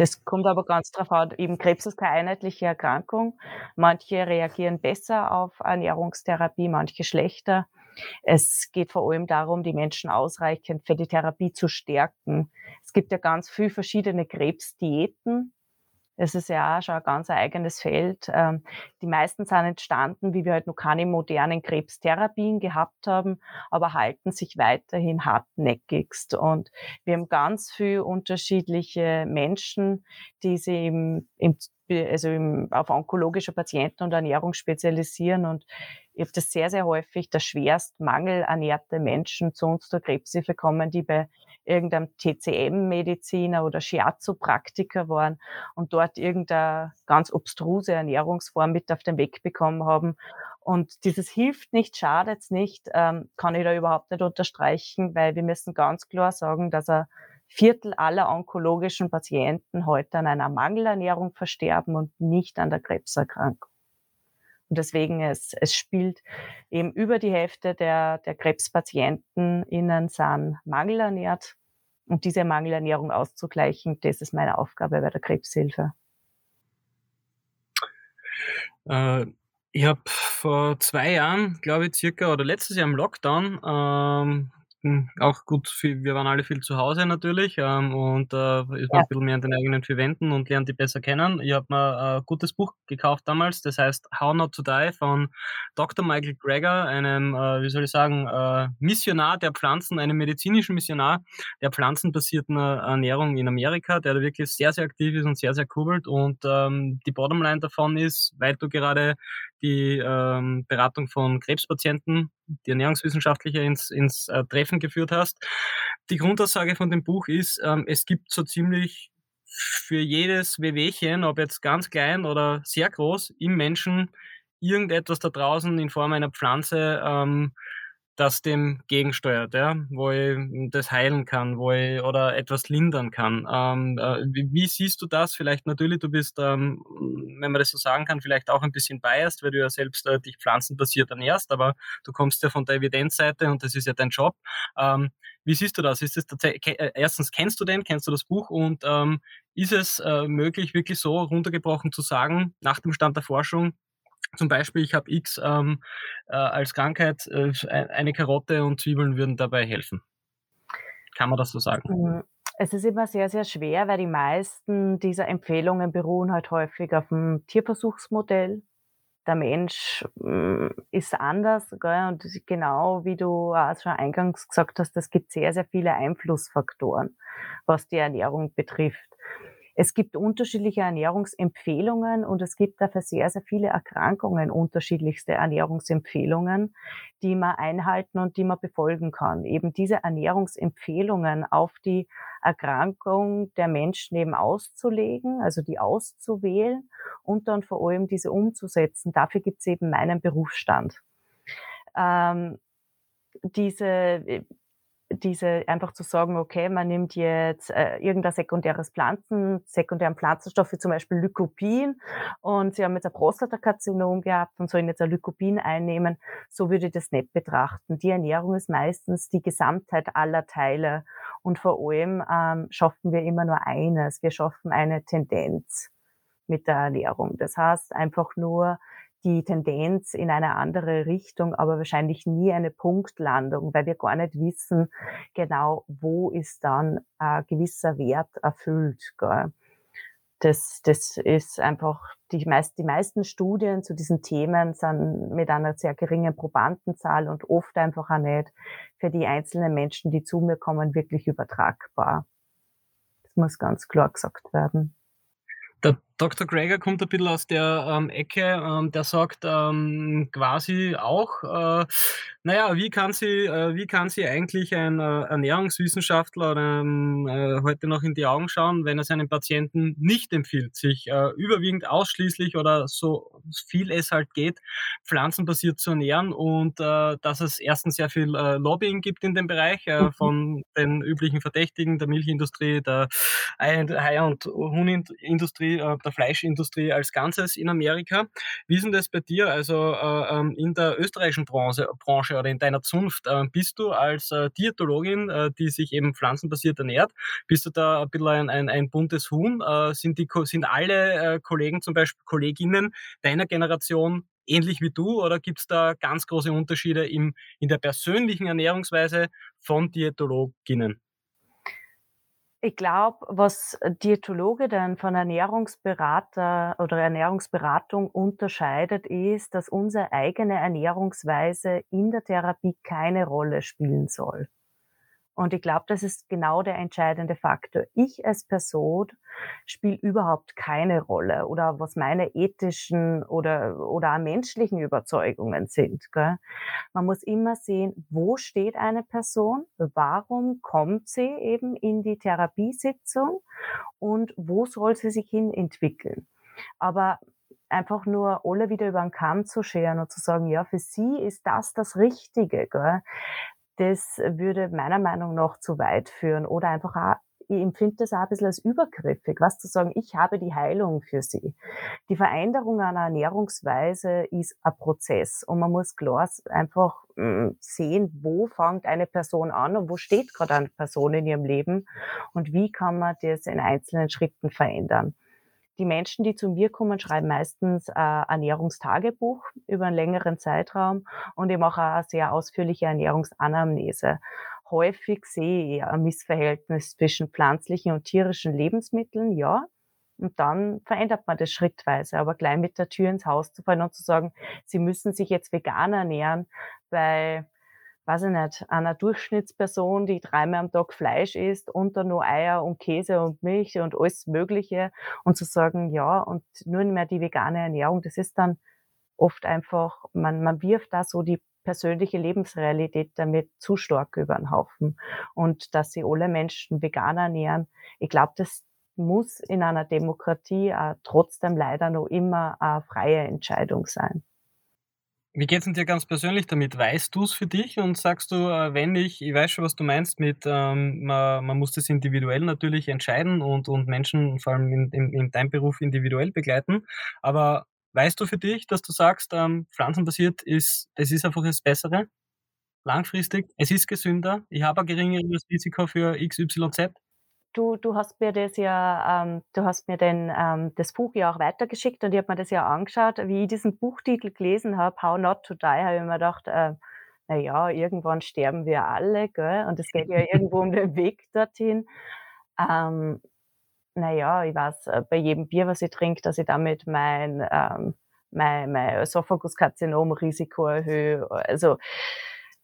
Das kommt aber ganz drauf an. Eben Krebs ist keine einheitliche Erkrankung. Manche reagieren besser auf Ernährungstherapie, manche schlechter. Es geht vor allem darum, die Menschen ausreichend für die Therapie zu stärken. Es gibt ja ganz viele verschiedene Krebsdiäten. Es ist ja auch schon ein ganz eigenes Feld. Ähm, die meisten sind entstanden, wie wir halt noch keine modernen Krebstherapien gehabt haben, aber halten sich weiterhin hartnäckigst. Und wir haben ganz viele unterschiedliche Menschen, die sich im, im also im, auf onkologische Patienten und Ernährung spezialisieren. Und ich habe das sehr, sehr häufig, dass schwerst mangelernährte Menschen zu uns zur Krebshilfe kommen, die bei irgendeinem TCM-Mediziner oder Shiatsu-Praktiker waren und dort irgendeine ganz obstruse Ernährungsform mit auf den Weg bekommen haben. Und dieses hilft nicht, schadet nicht, ähm, kann ich da überhaupt nicht unterstreichen, weil wir müssen ganz klar sagen, dass ein Viertel aller onkologischen Patienten heute an einer Mangelernährung versterben und nicht an der Krebserkrankung. Und deswegen, es, es spielt eben über die Hälfte der, der Krebspatienten innen sind mangelernährt. Und diese Mangelernährung auszugleichen, das ist meine Aufgabe bei der Krebshilfe. Äh, ich habe vor zwei Jahren, glaube ich, circa, oder letztes Jahr im Lockdown, ähm, hm, auch gut, viel, wir waren alle viel zu Hause natürlich ähm, und äh, ist man ja. ein bisschen mehr an den eigenen vier Wänden und lernt die besser kennen. Ich habe mir ein gutes Buch gekauft damals, das heißt How Not to Die von Dr. Michael Greger, einem, äh, wie soll ich sagen, äh, Missionar der Pflanzen, einem medizinischen Missionar der pflanzenbasierten äh, Ernährung in Amerika, der da wirklich sehr, sehr aktiv ist und sehr, sehr kurbelt. Und ähm, die Bottomline davon ist, weil du gerade die ähm, Beratung von Krebspatienten, die ernährungswissenschaftliche ins, ins äh, Treffen geführt hast. Die Grundaussage von dem Buch ist, ähm, es gibt so ziemlich für jedes Wehwehchen, ob jetzt ganz klein oder sehr groß, im Menschen irgendetwas da draußen in Form einer Pflanze, ähm, das dem gegensteuert, ja, wo ich das heilen kann, wo ich oder etwas lindern kann. Ähm, äh, wie, wie, siehst du das? Vielleicht natürlich, du bist, ähm, wenn man das so sagen kann, vielleicht auch ein bisschen biased, weil du ja selbst äh, dich pflanzenbasiert ernährst, aber du kommst ja von der Evidenzseite und das ist ja dein Job. Ähm, wie siehst du das? Ist es äh, erstens kennst du den, kennst du das Buch und ähm, ist es äh, möglich, wirklich so runtergebrochen zu sagen, nach dem Stand der Forschung, zum Beispiel, ich habe X ähm, äh, als Krankheit, äh, eine Karotte und Zwiebeln würden dabei helfen. Kann man das so sagen? Hm, es ist immer sehr, sehr schwer, weil die meisten dieser Empfehlungen beruhen halt häufig auf dem Tierversuchsmodell. Der Mensch hm, ist anders, gell? und genau wie du auch schon eingangs gesagt hast, es gibt sehr, sehr viele Einflussfaktoren, was die Ernährung betrifft. Es gibt unterschiedliche Ernährungsempfehlungen und es gibt dafür sehr, sehr viele Erkrankungen unterschiedlichste Ernährungsempfehlungen, die man einhalten und die man befolgen kann. Eben diese Ernährungsempfehlungen auf die Erkrankung der Menschen eben auszulegen, also die auszuwählen und dann vor allem diese umzusetzen. Dafür gibt es eben meinen Berufsstand. Ähm, diese diese einfach zu sagen, okay, man nimmt jetzt äh, irgendein sekundäres Pflanzen, sekundären Pflanzenstoff wie zum Beispiel Lycopin und sie haben jetzt ein Prostatakarzinom gehabt und sollen jetzt ein Lycopin einnehmen, so würde ich das nicht betrachten. Die Ernährung ist meistens die Gesamtheit aller Teile und vor allem ähm, schaffen wir immer nur eines, wir schaffen eine Tendenz mit der Ernährung. Das heißt einfach nur, die Tendenz in eine andere Richtung, aber wahrscheinlich nie eine Punktlandung, weil wir gar nicht wissen, genau, wo ist dann ein gewisser Wert erfüllt. Gell? Das, das ist einfach, die, meist, die meisten Studien zu diesen Themen sind mit einer sehr geringen Probandenzahl und oft einfach auch nicht für die einzelnen Menschen, die zu mir kommen, wirklich übertragbar. Das muss ganz klar gesagt werden. Der Dr. Greger kommt ein bisschen aus der ähm, Ecke, ähm, der sagt ähm, quasi auch, äh, naja, wie kann sie, äh, wie kann sie eigentlich ein äh, Ernährungswissenschaftler ähm, äh, heute noch in die Augen schauen, wenn er seinen Patienten nicht empfiehlt, sich äh, überwiegend ausschließlich oder so viel es halt geht, pflanzenbasiert zu ernähren und äh, dass es erstens sehr viel Lobbying gibt in dem Bereich mhm. von den üblichen Verdächtigen, der Milchindustrie, der Hai- und Huhnindustrie, äh, der Fleischindustrie als Ganzes in Amerika. Wie ist denn das bei dir? Also äh, ähm, in der österreichischen Branche, Branche oder in deiner Zunft, äh, bist du als äh, Diätologin, äh, die sich eben pflanzenbasiert ernährt, bist du da ein bisschen ein, ein, ein buntes Huhn? Äh, sind, die, sind alle äh, Kollegen, zum Beispiel Kolleginnen deiner Generation ähnlich wie du oder gibt es da ganz große Unterschiede im, in der persönlichen Ernährungsweise von Diätologinnen? Ich glaube, was Diätologe dann von Ernährungsberater oder Ernährungsberatung unterscheidet, ist, dass unsere eigene Ernährungsweise in der Therapie keine Rolle spielen soll. Und ich glaube, das ist genau der entscheidende Faktor. Ich als Person spiele überhaupt keine Rolle oder was meine ethischen oder, oder menschlichen Überzeugungen sind. Gell? Man muss immer sehen, wo steht eine Person, warum kommt sie eben in die Therapiesitzung und wo soll sie sich hin entwickeln. Aber einfach nur alle wieder über den Kamm zu scheren und zu sagen, ja, für sie ist das das Richtige. Gell? Das würde meiner Meinung nach zu weit führen oder einfach auch ich empfinde das auch ein bisschen als übergriffig, was zu sagen, ich habe die Heilung für sie. Die Veränderung einer Ernährungsweise ist ein Prozess und man muss klar einfach hm, sehen, wo fängt eine Person an und wo steht gerade eine Person in ihrem Leben und wie kann man das in einzelnen Schritten verändern. Die Menschen, die zu mir kommen, schreiben meistens äh, Ernährungstagebuch über einen längeren Zeitraum und mache auch eine sehr ausführliche Ernährungsanamnese. Häufig sehe ich ein Missverhältnis zwischen pflanzlichen und tierischen Lebensmitteln, ja. Und dann verändert man das schrittweise. Aber gleich mit der Tür ins Haus zu fallen und zu sagen, sie müssen sich jetzt vegan ernähren, weil weiß ich nicht, einer Durchschnittsperson, die dreimal am Tag Fleisch isst und dann nur Eier und Käse und Milch und alles Mögliche und zu sagen, ja, und nur mehr die vegane Ernährung, das ist dann oft einfach, man, man wirft da so die persönliche Lebensrealität damit zu stark über den Haufen. Und dass sie alle Menschen vegan ernähren, ich glaube, das muss in einer Demokratie äh, trotzdem leider noch immer eine freie Entscheidung sein. Wie geht's denn dir ganz persönlich damit? Weißt du's für dich und sagst du, äh, wenn ich ich weiß schon, was du meinst mit, ähm, ma man muss das individuell natürlich entscheiden und und Menschen vor allem in in in deinem Beruf individuell begleiten. Aber weißt du für dich, dass du sagst, ähm, pflanzenbasiert ist es ist einfach das Bessere, langfristig, es ist gesünder, ich habe ein geringeres Risiko für XYZ? Du du hast mir das ja ähm, du hast mir den ähm, das Buch ja auch weitergeschickt und ich habe mir das ja angeschaut. Wie ich diesen Buchtitel gelesen habe, „How not to die“, habe ich mir gedacht, äh, na ja, irgendwann sterben wir alle, gell? Und es geht ja irgendwo um den Weg dorthin. Ähm, na ja, ich weiß, äh, bei jedem Bier, was ich trinke, dass ich damit mein, ähm mein mein Ösophagus-Karzinom-Risiko erhöhe. Also,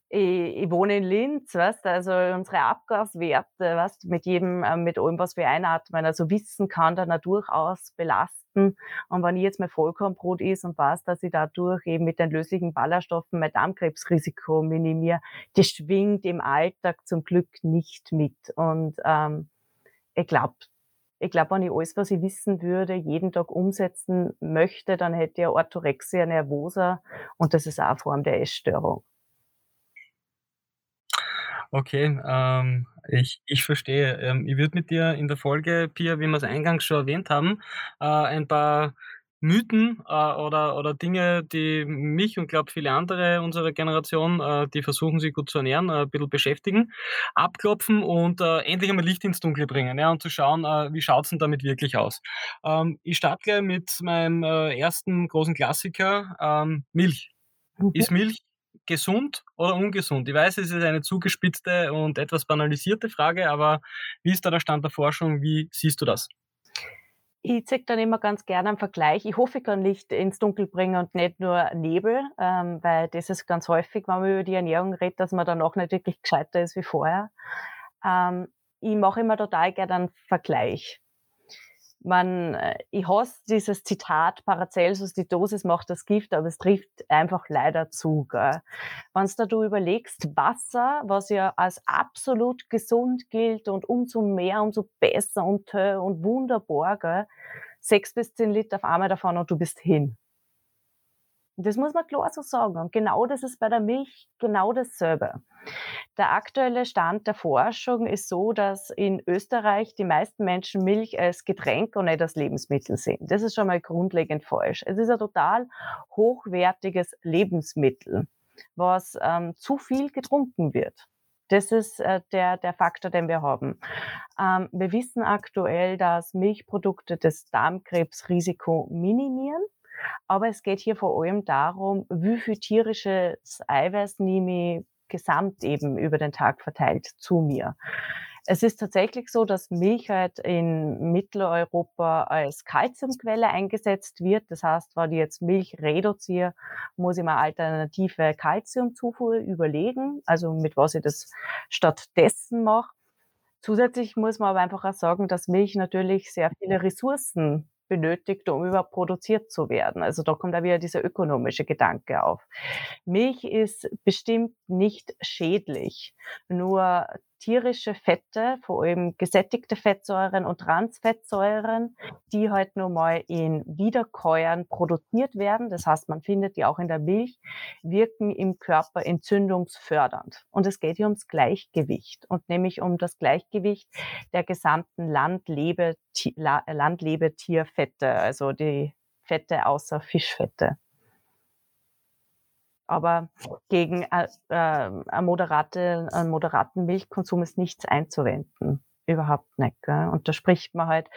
ich ich wohne in Linz, weißt also unsere Abgaswerte, weißt mit jedem äh, mit allem, was wir einatmen, also Wissen kann da durchaus belasten. Und wenn ich jetzt mein Vollkornbrot esse und weiß, dass ich dadurch eben mit den löslichen Ballaststoffen mein Darmkrebsrisiko minimiere, das schwingt im Alltag zum Glück nicht mit. Und, ähm, ich glaube ich glaube, wenn ich alles, was ich wissen würde, jeden Tag umsetzen möchte, dann hätte ich Orthorexia nervosa und das ist auch eine Form der Essstörung. Okay, ähm, ich ich verstehe. Ähm, ich würde mit dir in der Folge, Pia, wie wir's eingangs schon erwähnt haben, äh, ein paar Mythen, äh, oder oder Dinge, die mich und glaube viele andere unserer Generation, äh, die versuchen, sich gut zu ernähren, äh, 'n bisschen beschäftigen, abklopfen und, äh, endlich einmal Licht ins Dunkel bringen, ja, und zu schauen, äh, wie schaut's denn damit wirklich aus? Ähm, ich starte gleich mit meinem, äh, 1. großen Klassiker, ähm, Milch. Mhm. Ist Milch gesund oder ungesund? Ich weiß, es ist eine zugespitzte und etwas banalisierte Frage, aber wie ist da der Stand der Forschung? Wie siehst du das? Ich zeige dann immer ganz gerne einen Vergleich. Ich hoffe, ich kann Licht ins Dunkel bringen und nicht nur Nebel, ähm, weil das ist ganz häufig, wenn man über die Ernährung redet, dass man danach nicht wirklich gescheiter ist wie vorher. Ähm, ich mache immer total gerne einen Vergleich. Man äh, ich hasse dieses Zitat: „Paracelsus, die Dosis macht das Gift“, aber es trifft einfach leider zu, gell? Wenn's da du überlegst, Wasser, was ja als absolut gesund gilt und umso mehr, umso besser und und wunderbar, gell? 6 bis 10 Liter auf einmal davon und du bist hin. Das muss man klar so sagen. Und genau das ist bei der Milch genau dasselbe. Der aktuelle Stand der Forschung ist so, dass in Österreich die meisten Menschen Milch als Getränk und nicht als Lebensmittel sehen. Das ist schon mal grundlegend falsch. Es ist ein total hochwertiges Lebensmittel, was, ähm, zu viel getrunken wird. Das ist, äh, der der Faktor, den wir haben. Ähm, wir wissen aktuell, dass Milchprodukte das Darmkrebsrisiko minimieren, aber es geht hier vor allem darum, wie viel tierisches Eiweiß nehme ich gesamt eben über den Tag verteilt zu mir. Es ist tatsächlich so, dass Milch halt in Mitteleuropa als Kalziumquelle eingesetzt wird. Das heißt, wenn ich jetzt Milch reduziere, muss ich mir alternative Kalziumzufuhr überlegen, also mit was ich das stattdessen mache. Zusätzlich muss man aber einfach auch sagen, dass Milch natürlich sehr viele Ressourcen benötigt, um überhaupt produziert zu werden. Also da kommt auch wieder dieser ökonomische Gedanke auf. Milch ist bestimmt nicht schädlich, nur tierische Fette, vor allem gesättigte Fettsäuren und Transfettsäuren, die halt nun mal in Wiederkäuern produziert werden, das heißt, man findet die auch in der Milch, wirken im Körper entzündungsfördernd. Und es geht hier ums Gleichgewicht und nämlich um das Gleichgewicht der gesamten Landlebe-Ti La Landlebetierfette, also die Fette außer Fischfette. Aber gegen, äh, ähm, a moderate einen moderaten Milchkonsum ist nichts einzuwenden, überhaupt nicht, gell? Und da spricht man halt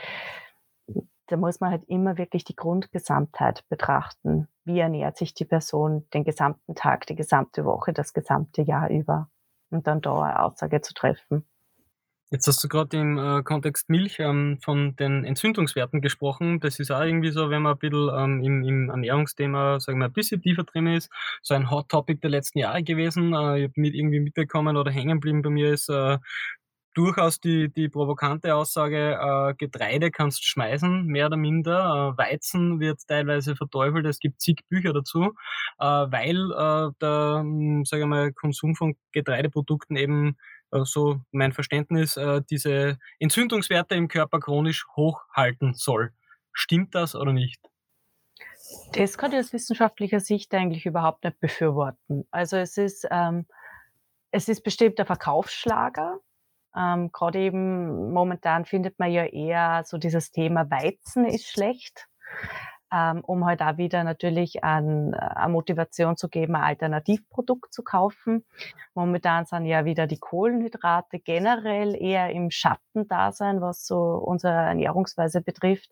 da muss man halt immer wirklich die Grundgesamtheit betrachten. Wie ernährt sich die Person den gesamten Tag, die gesamte Woche, das gesamte Jahr über? Und dann da eine Aussage zu treffen. Jetzt hast du grad im, äh, Kontext Milch, ähm, von den Entzündungswerten gesprochen. Das ist auch irgendwie so, wenn man ein bisschen, ähm, im im Ernährungsthema, sagen wir, ein bisschen tiefer drin ist, so ein Hot Topic der letzten Jahre gewesen. Äh, ich habe mit irgendwie mitbekommen oder hängen geblieben bei mir ist, äh, durchaus die die provokante Aussage, äh, Getreide kannst schmeißen, mehr oder minder. Äh, Weizen wird teilweise verteufelt. Es gibt zig Bücher dazu, äh, weil, der, hm, sage ich mal, Konsum von Getreideprodukten eben, so mein Verständnis, äh, diese Entzündungswerte im Körper chronisch hochhalten soll. Stimmt das oder nicht? Das kann ich aus wissenschaftlicher Sicht eigentlich überhaupt nicht befürworten. Also es ist, ähm, es ist bestimmt der Verkaufsschlager. Ähm, Gerade eben momentan findet man ja eher so dieses Thema Weizen ist schlecht ähm, um halt auch wieder natürlich an, eine Motivation zu geben, ein Alternativprodukt zu kaufen. Momentan sind ja wieder die Kohlenhydrate generell eher im Schatten da sein, was so unsere Ernährungsweise betrifft.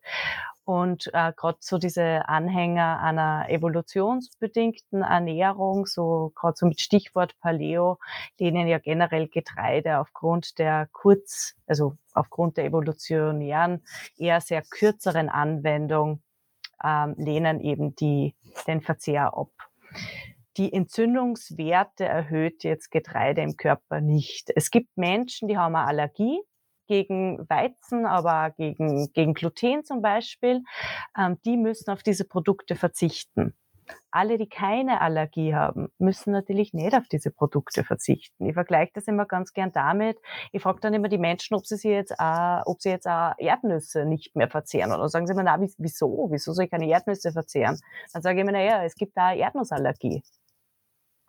Und äh, gerade so diese Anhänger einer evolutionsbedingten Ernährung, so gerade so mit Stichwort Paleo, lehnen ja generell Getreide aufgrund der kurz, also aufgrund der evolutionären, eher sehr kürzeren Anwendung ähm, lehnen eben die, den Verzehr ab. Die Entzündungswerte erhöht jetzt Getreide im Körper nicht. Es gibt Menschen, die haben eine Allergie gegen Weizen, aber gegen, gegen Gluten zum Beispiel. Ähm, die müssen auf diese Produkte verzichten. Alle, die keine Allergie haben, müssen natürlich nicht auf diese Produkte verzichten. Ich vergleiche das immer ganz gern damit. Ich frage dann immer die Menschen, ob sie, sie jetzt, auch, ob sie jetzt auch Erdnüsse nicht mehr verzehren. Oder sagen sie mir, na, wieso? Wieso soll ich keine Erdnüsse verzehren? Dann sage ich immer, naja, es gibt da Erdnussallergie.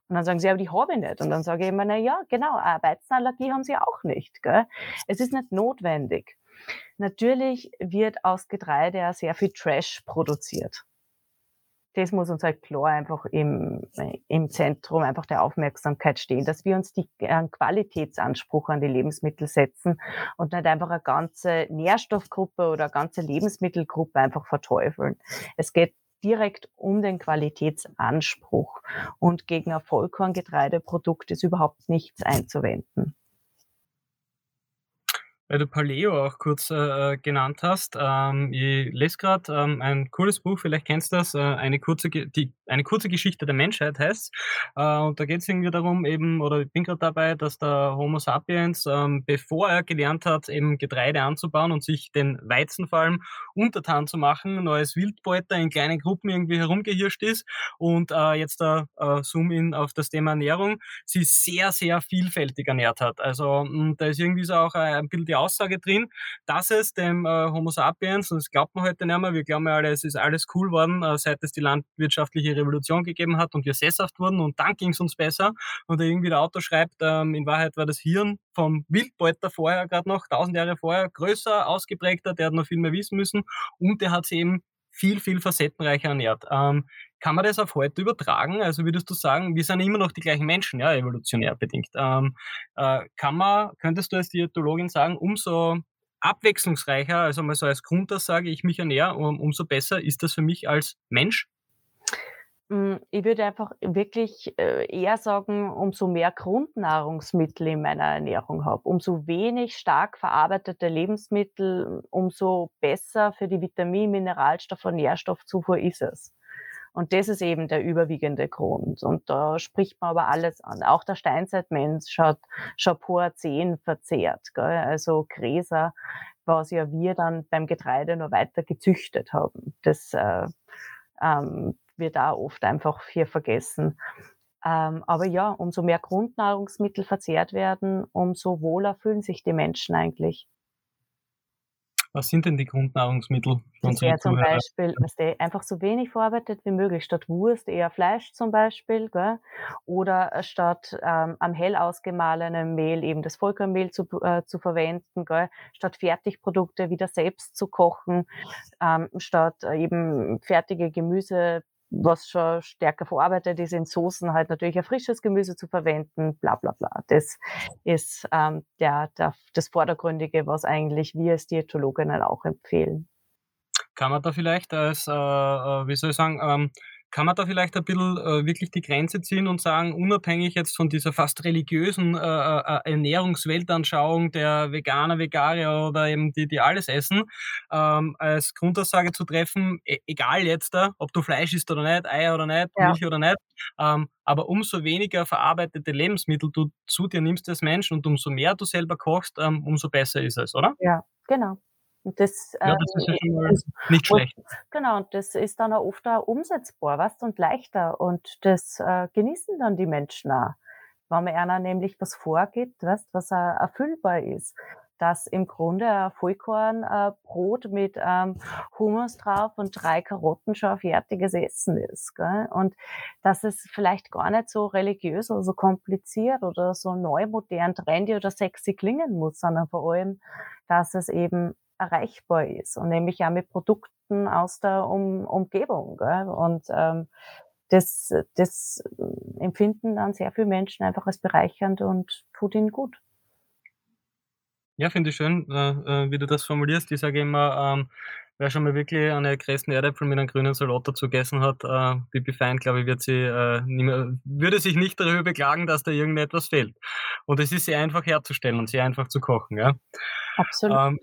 Und dann sagen sie, aber die habe ich nicht. Und dann sage ich immer, na ja, genau, eine Weizenallergie haben sie auch nicht. Gell? Es ist nicht notwendig. Natürlich wird aus Getreide ja sehr viel Trash produziert das muss uns halt klar einfach im, im Zentrum einfach der Aufmerksamkeit stehen, dass wir uns die, einen Qualitätsanspruch an die Lebensmittel setzen und nicht einfach eine ganze Nährstoffgruppe oder eine ganze Lebensmittelgruppe einfach verteufeln. Es geht direkt um den Qualitätsanspruch und gegen ein Vollkorngetreideprodukt ist überhaupt nichts einzuwenden weil du Paleo auch kurz äh, äh, genannt hast. Ähm, ich lese gerade ähm, ein cooles Buch, vielleicht kennst du das, äh, eine, kurze, die, eine kurze Geschichte der Menschheit heißt. Äh, und da geht es irgendwie darum, eben, oder ich bin gerade dabei, dass der Homo sapiens, ähm, bevor er gelernt hat, eben Getreide anzubauen und sich den Weizen vor allem untertan zu machen, neues Wildbeuter in kleinen Gruppen irgendwie herumgehirscht ist. Und äh, jetzt da äh, Zoom in auf das Thema Ernährung, sie sehr, sehr vielfältig ernährt hat. Also hm, da ist irgendwie so auch ein bisschen die Aussage drin, dass es dem äh, Homo sapiens, und das glaubt man heute nicht mehr, wir glauben ja alle, es ist alles cool worden, äh, seit es die landwirtschaftliche Revolution gegeben hat und wir sesshaft wurden und dann ging es uns besser. Und irgendwie der Autor schreibt, ähm, in Wahrheit war das Hirn vom Wildbeuter vorher gerade noch, tausend Jahre vorher, größer, ausgeprägter, der hat noch viel mehr wissen müssen und der hat sich eben viel, viel facettenreicher ernährt. Ähm, kann man das auf heute übertragen? Also würdest du sagen, wir sind immer noch die gleichen Menschen, ja, evolutionär bedingt. Ähm, äh, kann man, könntest du als Diätologin sagen, umso abwechslungsreicher, also mal so als Grundaussage, ich mich ernähre, um, umso besser ist das für mich als Mensch? Hm, ich würde einfach wirklich äh, eher sagen, umso mehr Grundnahrungsmittel in meiner Ernährung habe, umso wenig stark verarbeitete Lebensmittel, umso besser für die Vitamin-, Mineralstoff- und Nährstoffzufuhr ist es. Und das ist eben der überwiegende Grund. Und da spricht man aber alles an. Auch der Steinzeitmensch hat Schapur 10 verzehrt, gell? also Gräser, was ja wir dann beim Getreide noch weiter gezüchtet haben. Das äh, ähm, wird da oft einfach hier vergessen. Ähm, aber ja, umso mehr Grundnahrungsmittel verzehrt werden, umso wohler fühlen sich die Menschen eigentlich. Was sind denn die Grundnahrungsmittel? Das wäre zum Beispiel weißt du, einfach so wenig verarbeitet wie möglich. Statt Wurst eher Fleisch zum Beispiel. Gell? Oder statt ähm, am hell ausgemahlenen Mehl eben das Vollkornmehl zu, äh, zu verwenden. Gell? Statt Fertigprodukte wieder selbst zu kochen. Ähm, statt äh, eben fertige Gemüse was schon stärker verarbeitet ist, in Soßen halt natürlich ein frisches Gemüse zu verwenden, bla bla bla. Das ist ähm, der, der, das Vordergründige, was eigentlich wir als Diätologinnen auch empfehlen. Kann man da vielleicht als, äh, äh wie soll ich sagen, ähm, kann man da vielleicht ein bisschen äh, wirklich die Grenze ziehen und sagen, unabhängig jetzt von dieser fast religiösen äh, äh, äh Ernährungsweltanschauung der Veganer, Veganer oder eben die, die alles essen, ähm, als Grundaussage zu treffen, e egal jetzt da, ob du Fleisch isst oder nicht, Eier oder nicht, ja. Milch oder nicht, ähm, aber umso weniger verarbeitete Lebensmittel du zu dir nimmst als Mensch und umso mehr du selber kochst, ähm, umso besser ist es, oder? Ja, genau. Und das, ja, das ist ja schon mal nicht schlecht. Und, genau, und das ist dann auch oft auch umsetzbar, weißt, und leichter. Und das äh, genießen dann die Menschen auch. Wenn man einer nämlich was vorgibt, weißt, was auch erfüllbar ist. dass im Grunde ein Vollkornbrot äh, mit ähm, Hummus drauf und drei Karotten schon ein fertiges Essen ist. Gell? Und dass es vielleicht gar nicht so religiös oder so kompliziert oder so neu, modern, trendy oder sexy klingen muss, sondern vor allem, dass es eben erreichbar ist und nämlich auch mit Produkten aus der um Umgebung. Gell? Und ähm, das, das empfinden dann sehr viele Menschen einfach als bereichernd und tut ihnen gut. Ja, finde ich schön, äh, äh, wie du das formulierst. Ich sage immer, ähm, wer schon mal wirklich eine gerösteten Erdäpfel mit einem grünen Salat dazu gegessen hat, äh, Bibi Fein, glaube ich, wird sie, äh, mehr, würde sich nicht darüber beklagen, dass da irgendetwas fehlt. Und es ist sehr einfach herzustellen und sehr einfach zu kochen. Ja? Absolut. Ähm,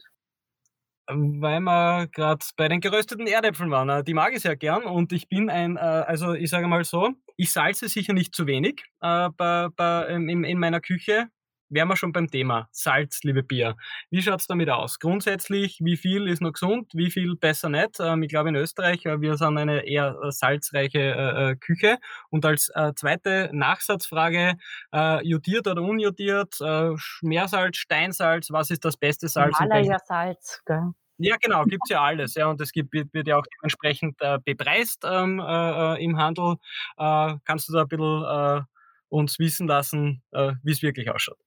weil wir gerade bei den gerösteten Erdäpfeln waren. Äh, die mag ich sehr gern und ich bin ein, äh, also ich sage mal so, ich salze sicher nicht zu wenig äh, bei, bei, in, in meiner Küche wären wir schon beim Thema Salz, liebe Bier. Wie schaut es damit aus? Grundsätzlich, wie viel ist noch gesund, wie viel besser nicht? Ähm, ich glaube in Österreich, äh, wir sind eine eher äh, salzreiche äh, äh, Küche. Und als äh, zweite Nachsatzfrage, äh, jodiert oder unjodiert, Meersalz, Steinsalz, was ist das beste Salz? Himalaya-Salz, gell? Ja, genau, gibt es ja alles. Ja, und es gibt, wird, wird ja auch dementsprechend äh, bepreist ähm, äh, im Handel. Äh, kannst du da ein bisschen uns wissen lassen, wie es wirklich ausschaut?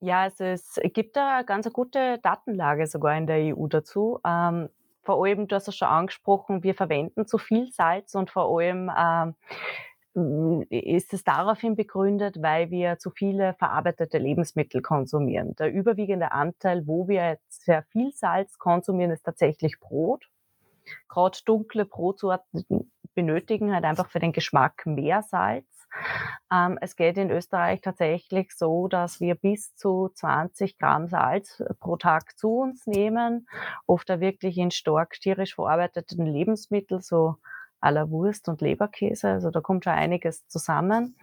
Ja, also es gibt da eine ganz gute Datenlage sogar in der EU dazu. Ähm, vor allem, du hast es schon angesprochen, wir verwenden zu viel Salz und vor allem ähm, ist es daraufhin begründet, weil wir zu viele verarbeitete Lebensmittel konsumieren. Der überwiegende Anteil, wo wir sehr viel Salz konsumieren, ist tatsächlich Brot. Gerade dunkle Brotsorten benötigen halt einfach für den Geschmack mehr Salz. Ähm, es geht in Österreich tatsächlich so, dass wir bis zu 20 Gramm Salz pro Tag zu uns nehmen, oft da wirklich in stark tierisch verarbeiteten Lebensmitteln, so aller Wurst und Leberkäse. Also da kommt schon einiges zusammen.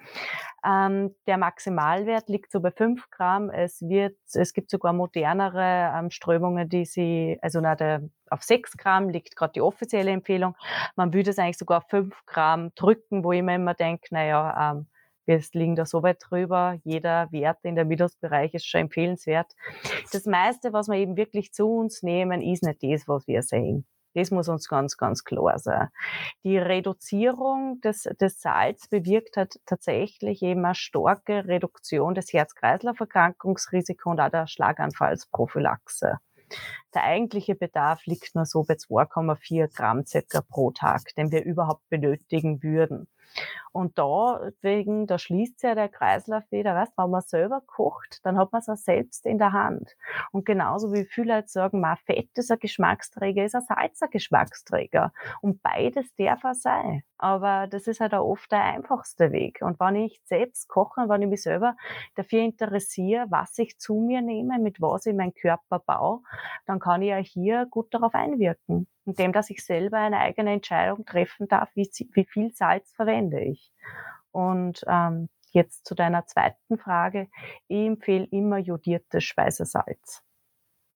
Ähm, der Maximalwert liegt so bei 5 Gramm. Es wird, es gibt sogar modernere ähm, Strömungen, die sie, also na, der, auf 6 Gramm liegt gerade die offizielle Empfehlung. Man würde es eigentlich sogar auf 5 Gramm drücken, wo ich mir immer denke, naja, ähm, wir liegen da so weit drüber. Jeder Wert in der Mittelsbereich ist schon empfehlenswert. Das meiste, was wir eben wirklich zu uns nehmen, ist nicht das, was wir sehen. Das muss uns ganz, ganz klar sein. Die Reduzierung des, des Salz bewirkt halt tatsächlich eben eine starke Reduktion des Herz-Kreislauf-Erkrankungsrisikos und auch der Schlaganfallsprophylaxe. Der eigentliche Bedarf liegt nur so bei 2,4 Gramm circa pro Tag, den wir überhaupt benötigen würden. Und da wegen, da schließt ja der Kreislauf wieder, weißt, wenn man selber kocht, dann hat man es auch selbst in der Hand. Und genauso wie viele Leute sagen, ma, Fett ist ein Geschmacksträger, ist ein Salz ein Geschmacksträger. Und beides darf er sein. Aber das ist halt auch oft der einfachste Weg. Und wenn ich selbst koche, wenn ich mich selber dafür interessiere, was ich zu mir nehme, mit was ich meinen Körper baue, dann kann ich ja hier gut darauf einwirken indem dass ich selber eine eigene Entscheidung treffen darf, wie, wie viel Salz verwende ich. Und ähm, jetzt zu deiner zweiten Frage. Ich empfehle immer jodiertes Speisesalz.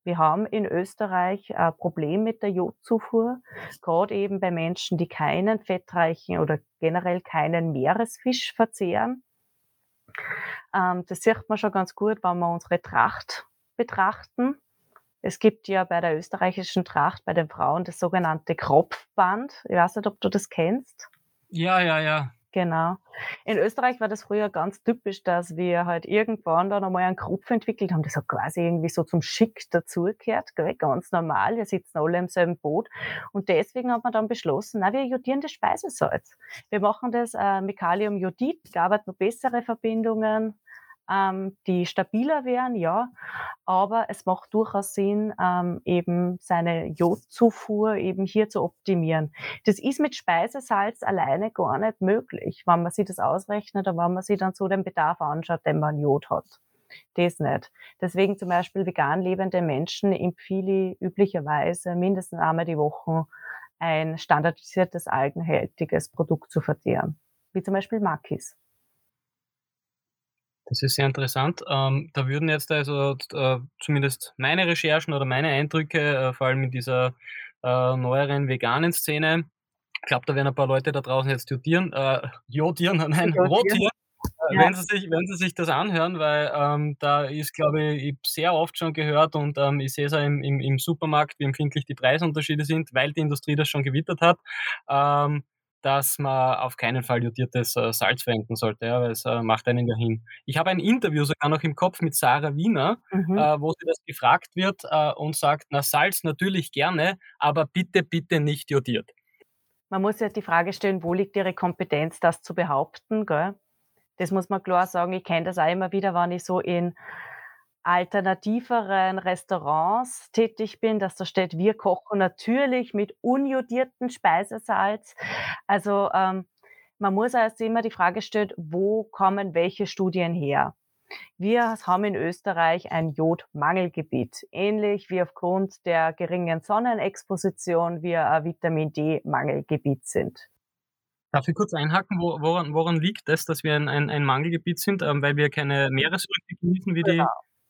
Wir haben in Österreich ein Problem mit der Jodzufuhr, gerade eben bei Menschen, die keinen fettreichen oder generell keinen Meeresfisch verzehren. Ähm, das sieht man schon ganz gut, wenn wir unsere Tracht betrachten. Es gibt ja bei der österreichischen Tracht bei den Frauen das sogenannte Kropfband. Ich weiß nicht, ob du das kennst. Ja, ja, ja. Genau. In Österreich war das früher ganz typisch, dass wir halt irgendwann dann einmal einen Kropf entwickelt haben. Das hat quasi irgendwie so zum Schick dazugehört, ganz normal. Wir sitzen alle im selben Boot. Und deswegen hat man dann beschlossen, na, wir jodieren das Speisesalz. Wir machen das äh, mit Kaliumjodid, gab noch bessere Verbindungen ähm, die stabiler wären, ja, aber es macht durchaus Sinn, ähm, eben seine Jodzufuhr eben hier zu optimieren. Das ist mit Speisesalz alleine gar nicht möglich, wenn man sich das ausrechnet und wenn man sich dann so den Bedarf anschaut, den man Jod hat. Das nicht. Deswegen zum Beispiel vegan lebende Menschen empfehle ich üblicherweise mindestens einmal die Woche ein standardisiertes algenhältiges Produkt zu verzehren, wie zum Beispiel Makis. Das ist sehr interessant. Ähm, da würden jetzt also äh, zumindest meine Recherchen oder meine Eindrücke, äh, vor allem in dieser äh, neueren veganen Szene, ich glaube, da werden ein paar Leute da draußen jetzt jodieren, äh, jodieren, nein, rotieren, äh, wenn Sie sich wenn Sie sich das anhören, weil, ähm, da ist, glaube ich sehr oft schon gehört und, ähm, ich sehe es auch im im im Supermarkt, wie empfindlich die Preisunterschiede sind, weil die Industrie das schon gewittert hat, ähm, dass man auf keinen Fall jodiertes, äh, Salz verwenden sollte, ja, weil es, äh, macht einen dahin. Ich habe ein Interview sogar noch im Kopf mit Sarah Wiener, Mhm. äh, wo sie das gefragt wird, äh, und sagt: „Na, Salz natürlich gerne, aber bitte, bitte nicht jodiert.“ Man muss ja die Frage stellen, wo liegt Ihre Kompetenz, das zu behaupten, gell? Das muss man klar sagen. Ich kenne das auch immer wieder, wenn ich so in alternativeren Restaurants tätig bin, dass da steht: „Wir kochen natürlich mit unjodiertem Speisesalz.“ Also, ähm, man muss also immer die Frage stellen, wo kommen welche Studien her? Wir haben in Österreich ein Jodmangelgebiet, ähnlich wie aufgrund der geringen Sonnenexposition wir ein Vitamin-D-Mangelgebiet sind. Darf ich kurz einhaken? Wo woran woran liegt es, dass wir ein ein ein Mangelgebiet sind? Ähm, weil wir keine Meeresfrüchte genießen wie Genau. die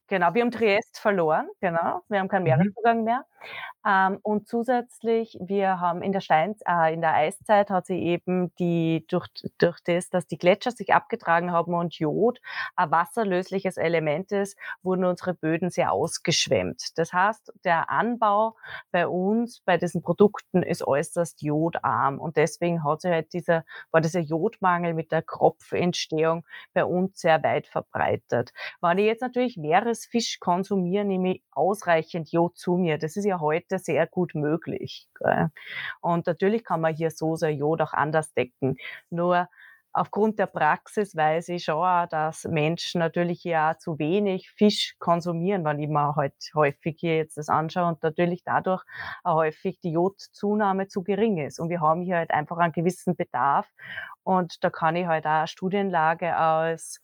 Genau, wir haben Triest verloren, genau. Wir haben keinen Mhm. Meereszugang mehr. Ähm, und zusätzlich, wir haben in der Steins äh, in der Eiszeit hat sich eben die durch durch das, dass die Gletscher sich abgetragen haben und Jod ein wasserlösliches Element ist, wurden unsere Böden sehr ausgeschwemmt. Das heißt, der Anbau bei uns, bei diesen Produkten ist äußerst jodarm und deswegen hat sich halt dieser war dieser Jodmangel mit der Kropfentstehung bei uns sehr weit verbreitet. Wenn ich jetzt natürlich Meeresfisch konsumiere, nehme ich ausreichend Jod zu mir. Das ist ja heute sehr gut möglich. Und natürlich kann man hier so sehr Jod auch anders decken. Nur aufgrund der Praxis weiß ich schon auch, dass Menschen natürlich ja zu wenig Fisch konsumieren, wenn ich mir halt häufig hier jetzt das anschaue und natürlich dadurch häufig die Jodzunahme zu gering ist. Und wir haben hier halt einfach einen gewissen Bedarf und da kann ich halt auch Studienlage aus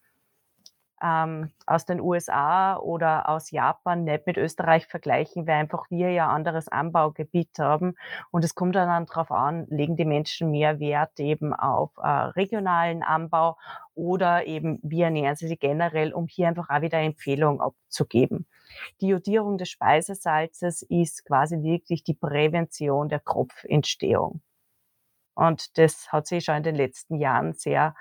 ähm, aus den USA oder aus Japan nicht mit Österreich vergleichen, weil einfach wir ja anderes Anbaugebiet haben. Und es kommt dann drauf an, legen die Menschen mehr Wert eben auf äh, regionalen Anbau oder eben wie ernähren sie sich generell, um hier einfach auch wieder Empfehlungen abzugeben. Die Jodierung des Speisesalzes ist quasi wirklich die Prävention der Kropfentstehung. Und das hat sich schon in den letzten Jahren sehr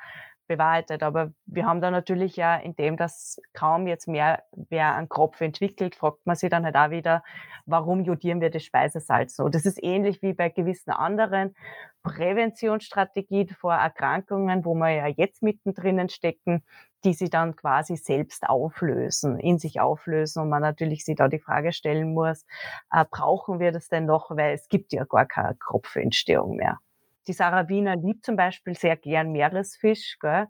bewahrheitet. Aber wir haben da natürlich ja, indem das kaum jetzt mehr wer einen Kropf entwickelt, fragt man sich dann halt auch wieder, warum jodieren wir das Speisesalz so? Das ist ähnlich wie bei gewissen anderen Präventionsstrategien vor Erkrankungen, wo wir ja jetzt mittendrin stecken, die sie dann quasi selbst auflösen, in sich auflösen und man natürlich sich da die Frage stellen muss, äh, brauchen wir das denn noch, weil es gibt ja gar keine Kropfentstehung mehr. Die Sarah Wiener liebt zum Beispiel sehr gern Meeresfisch, gell,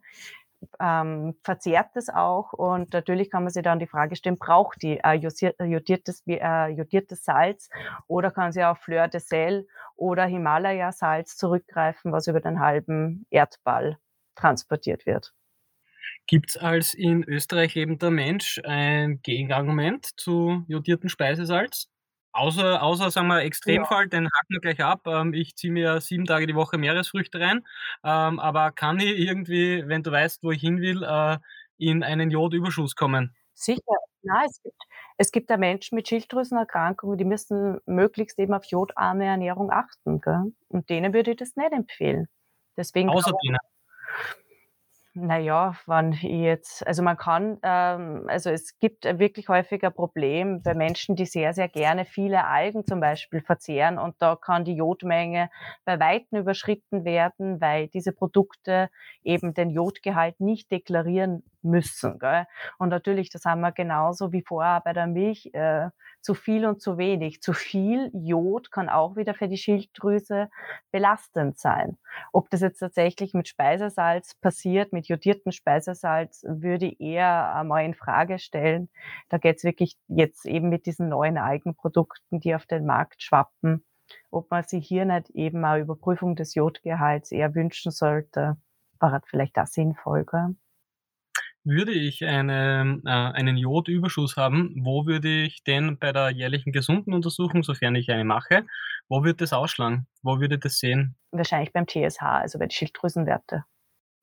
ähm, verzehrt das auch und natürlich kann man sich dann die Frage stellen, braucht die äh, äh, jodiertes, äh, jodiertes Salz oder kann sie auf Fleur de Sel oder Himalaya-Salz zurückgreifen, was über den halben Erdball transportiert wird. Gibt's als in Österreich lebender Mensch ein Gegenargument zu jodiertem Speisesalz? Außer außer, sagen wir, Ja. Extremfall, den haken wir gleich ab. Ähm, ich ziehe mir 7 Tage die Woche Meeresfrüchte rein. Ähm, aber kann ich irgendwie, wenn du weißt, wo ich hin will, äh, in einen Jodüberschuss kommen? Sicher, na, es gibt es gibt da Menschen mit Schilddrüsenerkrankungen, die müssen möglichst eben auf jodarme Ernährung achten, gell? Und denen würde ich das nicht empfehlen. Deswegen Außer denen. Na ja, wenn ich jetzt also man kann ähm, also es gibt wirklich häufig ein Problem bei Menschen, die sehr, sehr gerne viele Algen zum Beispiel verzehren und da kann die Jodmenge bei Weitem überschritten werden, weil diese Produkte eben den Jodgehalt nicht deklarieren müssen, gell? Und natürlich, das haben wir genauso wie vorher bei der Milch, äh, zu viel und zu wenig. Zu viel Jod kann auch wieder für die Schilddrüse belastend sein. Ob das jetzt tatsächlich mit Speisesalz passiert, mit jodiertem Speisesalz, würde ich eher einmal in Frage stellen. Da geht es wirklich jetzt eben mit diesen neuen Algenprodukten, die auf den Markt schwappen, ob man sich hier nicht eben eine Überprüfung des Jodgehalts eher wünschen sollte. War vielleicht auch sinnvoll, gell? Würde ich eine, äh, einen Jodüberschuss haben, wo würde ich den bei der jährlichen Gesundenuntersuchung, sofern ich eine mache, wo wird das ausschlagen? Wo würde das sehen? Wahrscheinlich beim TSH, also bei den Schilddrüsenwerte.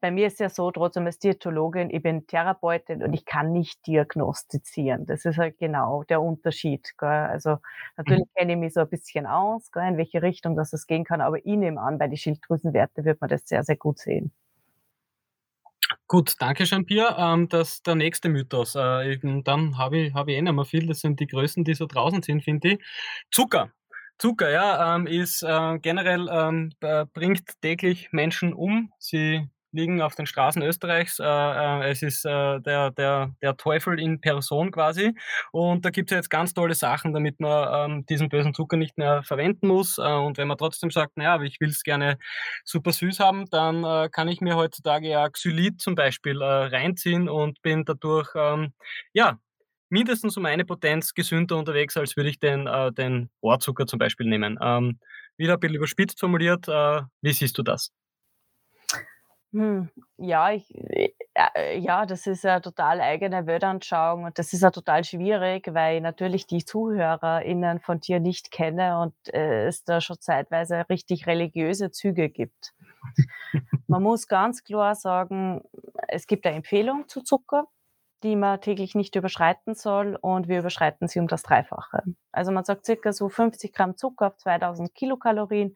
Bei mir ist ja so, trotzdem als Diätologin, ich bin Therapeutin und ich kann nicht diagnostizieren. Das ist halt genau der Unterschied. Gell? Also Mhm. natürlich kenne ich mich so ein bisschen aus, gell, in welche Richtung das gehen kann, aber ich nehme an, bei den Schilddrüsenwerte wird man das sehr, sehr gut sehen. Gut, danke Jean-Pierre. Ähm, das der nächste Mythos. Äh, dann habe ich habe ich eh nicht mehr viel. Das sind die Größen, die so draußen sind, finde ich. Zucker. Zucker, ja, ähm, ist äh, generell ähm, bringt täglich Menschen um. Sie liegen auf den Straßen Österreichs. Äh, äh, es ist äh, der, der, der Teufel in Person quasi. Und da gibt es jetzt ganz tolle Sachen, damit man ähm, diesen bösen Zucker nicht mehr verwenden muss. Äh, und wenn man trotzdem sagt, naja, ich will es gerne super süß haben, dann äh, kann ich mir heutzutage ja Xylit zum Beispiel äh, reinziehen und bin dadurch, ähm, ja, mindestens um eine Potenz gesünder unterwegs, als würde ich den, den Rohrzucker zum Beispiel nehmen. Ähm, wieder ein bisschen überspitzt formuliert, wie siehst du das? Hm, ja, ich, äh, äh, ja, das ist eine total eigene Weltanschauung und das ist ja total schwierig, weil ich natürlich die ZuhörerInnen von dir nicht kenne und äh, es da schon zeitweise richtig religiöse Züge gibt. Man muss ganz klar sagen, es gibt eine Empfehlung zu Zucker die man täglich nicht überschreiten soll und wir überschreiten sie um das Dreifache. Also man sagt circa so 50 Gramm Zucker auf 2000 Kilokalorien.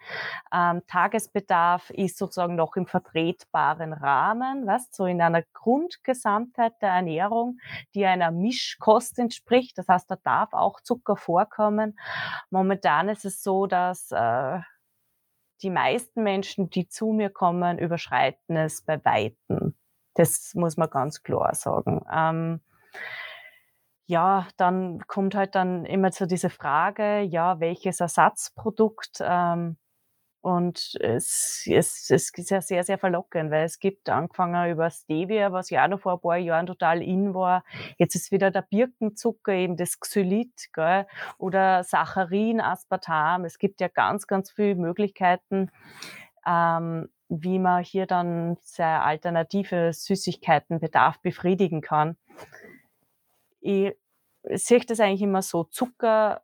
Ähm, Tagesbedarf ist sozusagen noch im vertretbaren Rahmen, was so in einer Grundgesamtheit der Ernährung, die einer Mischkost entspricht. Das heißt, da darf auch Zucker vorkommen. Momentan ist es so, dass äh, die meisten Menschen, die zu mir kommen, überschreiten es bei Weitem. Das muss man ganz klar sagen. Ähm, ja, dann kommt halt dann immer zu diese Frage, ja, welches Ersatzprodukt? Ähm, und es, es, es ist ja sehr, sehr verlockend, weil es gibt angefangen über Stevia, was ja auch noch vor ein paar Jahren total in war. Jetzt ist wieder der Birkenzucker, eben das Xylit, gell? oder Saccharin, Aspartam. Es gibt ja ganz, ganz viele Möglichkeiten, ähm, wie man hier dann sehr alternative Süßigkeitenbedarf befriedigen kann. Ich sehe das eigentlich immer so, Zucker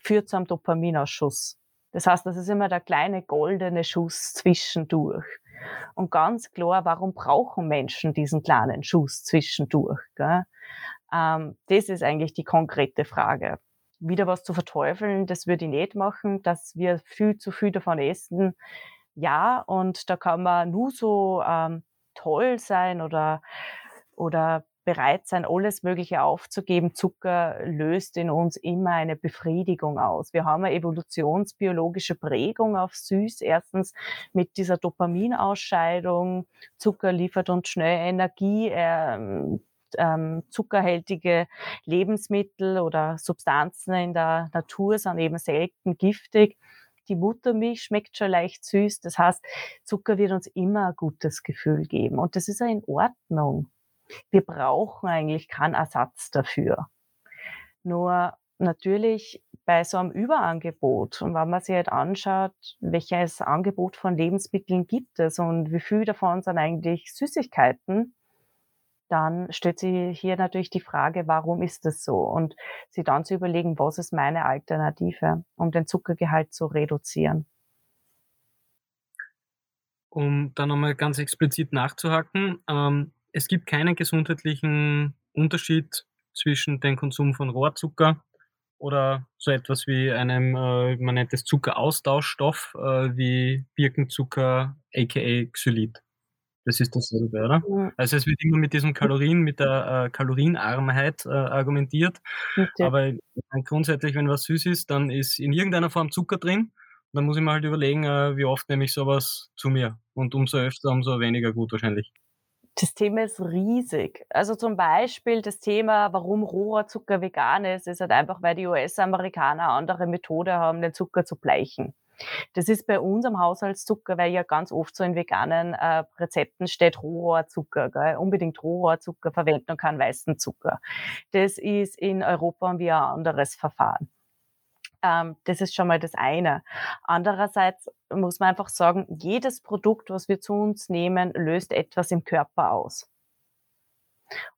führt zu einem Dopaminausschuss. Das heißt, das ist immer der kleine goldene Schuss zwischendurch. Und ganz klar, warum brauchen Menschen diesen kleinen Schuss zwischendurch? Ähm, das ist eigentlich die konkrete Frage. Wieder was zu verteufeln, das würde ich nicht machen, dass wir viel zu viel davon essen, ja, und da kann man nur so ähm, toll sein oder, oder bereit sein, alles Mögliche aufzugeben. Zucker löst in uns immer eine Befriedigung aus. Wir haben eine evolutionsbiologische Prägung auf Süß. Erstens mit dieser Dopaminausscheidung. Zucker liefert uns schnell Energie. Ähm, ähm, zuckerhältige Lebensmittel oder Substanzen in der Natur sind eben selten giftig die Muttermilch schmeckt schon leicht süß. Das heißt, Zucker wird uns immer ein gutes Gefühl geben. Und das ist ja in Ordnung. Wir brauchen eigentlich keinen Ersatz dafür. Nur natürlich bei so einem Überangebot und wenn man sich halt anschaut, welches Angebot von Lebensmitteln gibt es und wie viel davon sind eigentlich Süßigkeiten, dann stellt sich hier natürlich die Frage, warum ist das so? Und sie dann zu überlegen, was ist meine Alternative, um den Zuckergehalt zu reduzieren. Um da nochmal ganz explizit nachzuhaken, ähm, es gibt keinen gesundheitlichen Unterschied zwischen dem Konsum von Rohrzucker oder so etwas wie einem, äh, man nennt es Zuckeraustauschstoff, äh, wie Birkenzucker, aka Xylit. Das ist dasselbe, oder? Ja. Also es wird immer mit diesen Kalorien, mit der äh, Kalorienarmheit äh, argumentiert. Okay. Aber grundsätzlich, wenn was süß ist, dann ist in irgendeiner Form Zucker drin. Dann muss ich mir halt überlegen, äh, wie oft nehme ich sowas zu mir. Und umso öfter, umso weniger gut wahrscheinlich. Das Thema ist riesig. Also zum Beispiel das Thema, warum Rohrzucker vegan ist, ist halt einfach, weil die US-Amerikaner eine andere Methode haben, den Zucker zu bleichen. Das ist bei uns am Haushaltszucker, weil ja ganz oft so in veganen äh, Rezepten steht Rohrohrzucker, gell? unbedingt Rohrohrzucker verwenden und keinen weißen Zucker. Das ist in Europa wie ein anderes Verfahren. Ähm, das ist schon mal das eine. Andererseits muss man einfach sagen, jedes Produkt, was wir zu uns nehmen, löst etwas im Körper aus.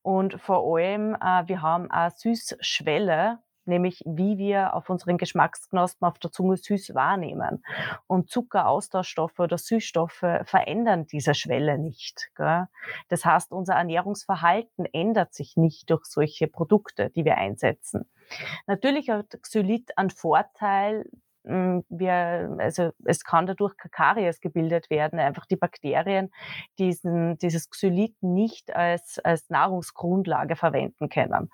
Und vor allem, äh, wir haben eine Süßschwelle, nämlich wie wir auf unseren Geschmacksknospen auf der Zunge süß wahrnehmen. Und Zuckeraustauschstoffe oder Süßstoffe verändern diese Schwelle nicht. Gell? Das heißt, unser Ernährungsverhalten ändert sich nicht durch solche Produkte, die wir einsetzen. Natürlich hat Xylit einen Vorteil, hm, wir, also es kann dadurch Kakaries gebildet werden, einfach die Bakterien diesen, dieses Xylit nicht als, als Nahrungsgrundlage verwenden können.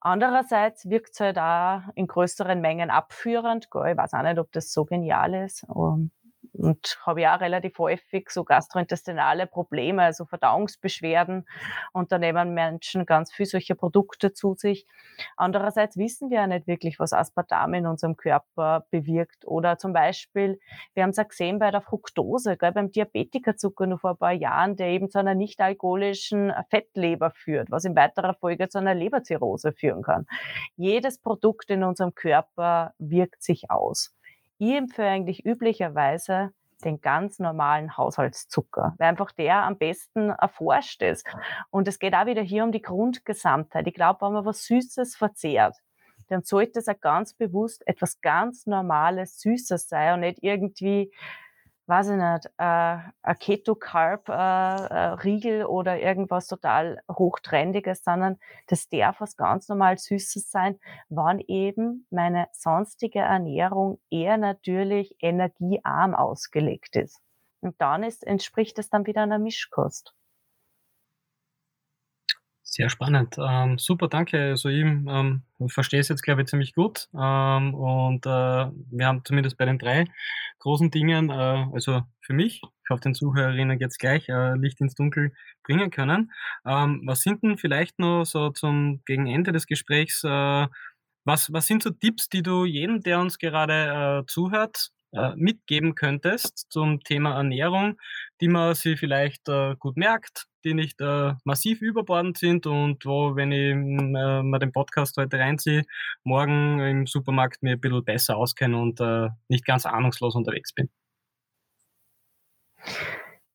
Andererseits wirkt es halt auch in größeren Mengen abführend. Ich weiß auch nicht, ob das so genial ist. Um, und habe ja relativ häufig so gastrointestinale Probleme, also Verdauungsbeschwerden. Und da nehmen Menschen ganz viel solche Produkte zu sich. Andererseits wissen wir ja nicht wirklich, was Aspartam in unserem Körper bewirkt. Oder zum Beispiel, wir haben es ja gesehen bei der Fructose, gell, beim Diabetikerzucker nur vor ein paar Jahren, der eben zu einer nicht alkoholischen Fettleber führt, was in weiterer Folge zu einer Leberzirrhose führen kann. Jedes Produkt in unserem Körper wirkt sich aus. Ich empfehle eigentlich üblicherweise den ganz normalen Haushaltszucker, weil einfach der am besten erforscht ist. Und es geht auch wieder hier um die Grundgesamtheit. Ich glaube, wenn man was Süßes verzehrt, dann sollte es auch ganz bewusst etwas ganz Normales, Süßes sein und nicht irgendwie weiß ich nicht, äh, ein Keto-Carb-Riegel äh, äh, oder irgendwas total Hochtrendiges, sondern das darf was ganz normal Süßes sein, wann eben meine sonstige Ernährung eher natürlich energiearm ausgelegt ist. Und dann ist, entspricht es dann wieder einer Mischkost. Sehr spannend. Ähm, super, danke. Also ich ähm, verstehe es jetzt, glaube ich, ziemlich gut. Ähm, und äh, wir haben zumindest bei den drei großen Dingen, äh, also für mich, ich hoffe den Zuhörerinnen jetzt gleich, äh, Licht ins Dunkel bringen können. Ähm, was sind denn vielleicht noch so zum gegen Ende des Gesprächs, äh, was, was sind so Tipps, die du jedem, der uns gerade äh, zuhört, äh, mitgeben könntest zum Thema Ernährung, die man sich vielleicht gut merkt, die nicht äh, massiv überbordend sind und wo, wenn ich mm, äh, mal den Podcast heute reinziehe, morgen im Supermarkt mir ein bisschen besser auskenne und äh, nicht ganz ahnungslos unterwegs bin.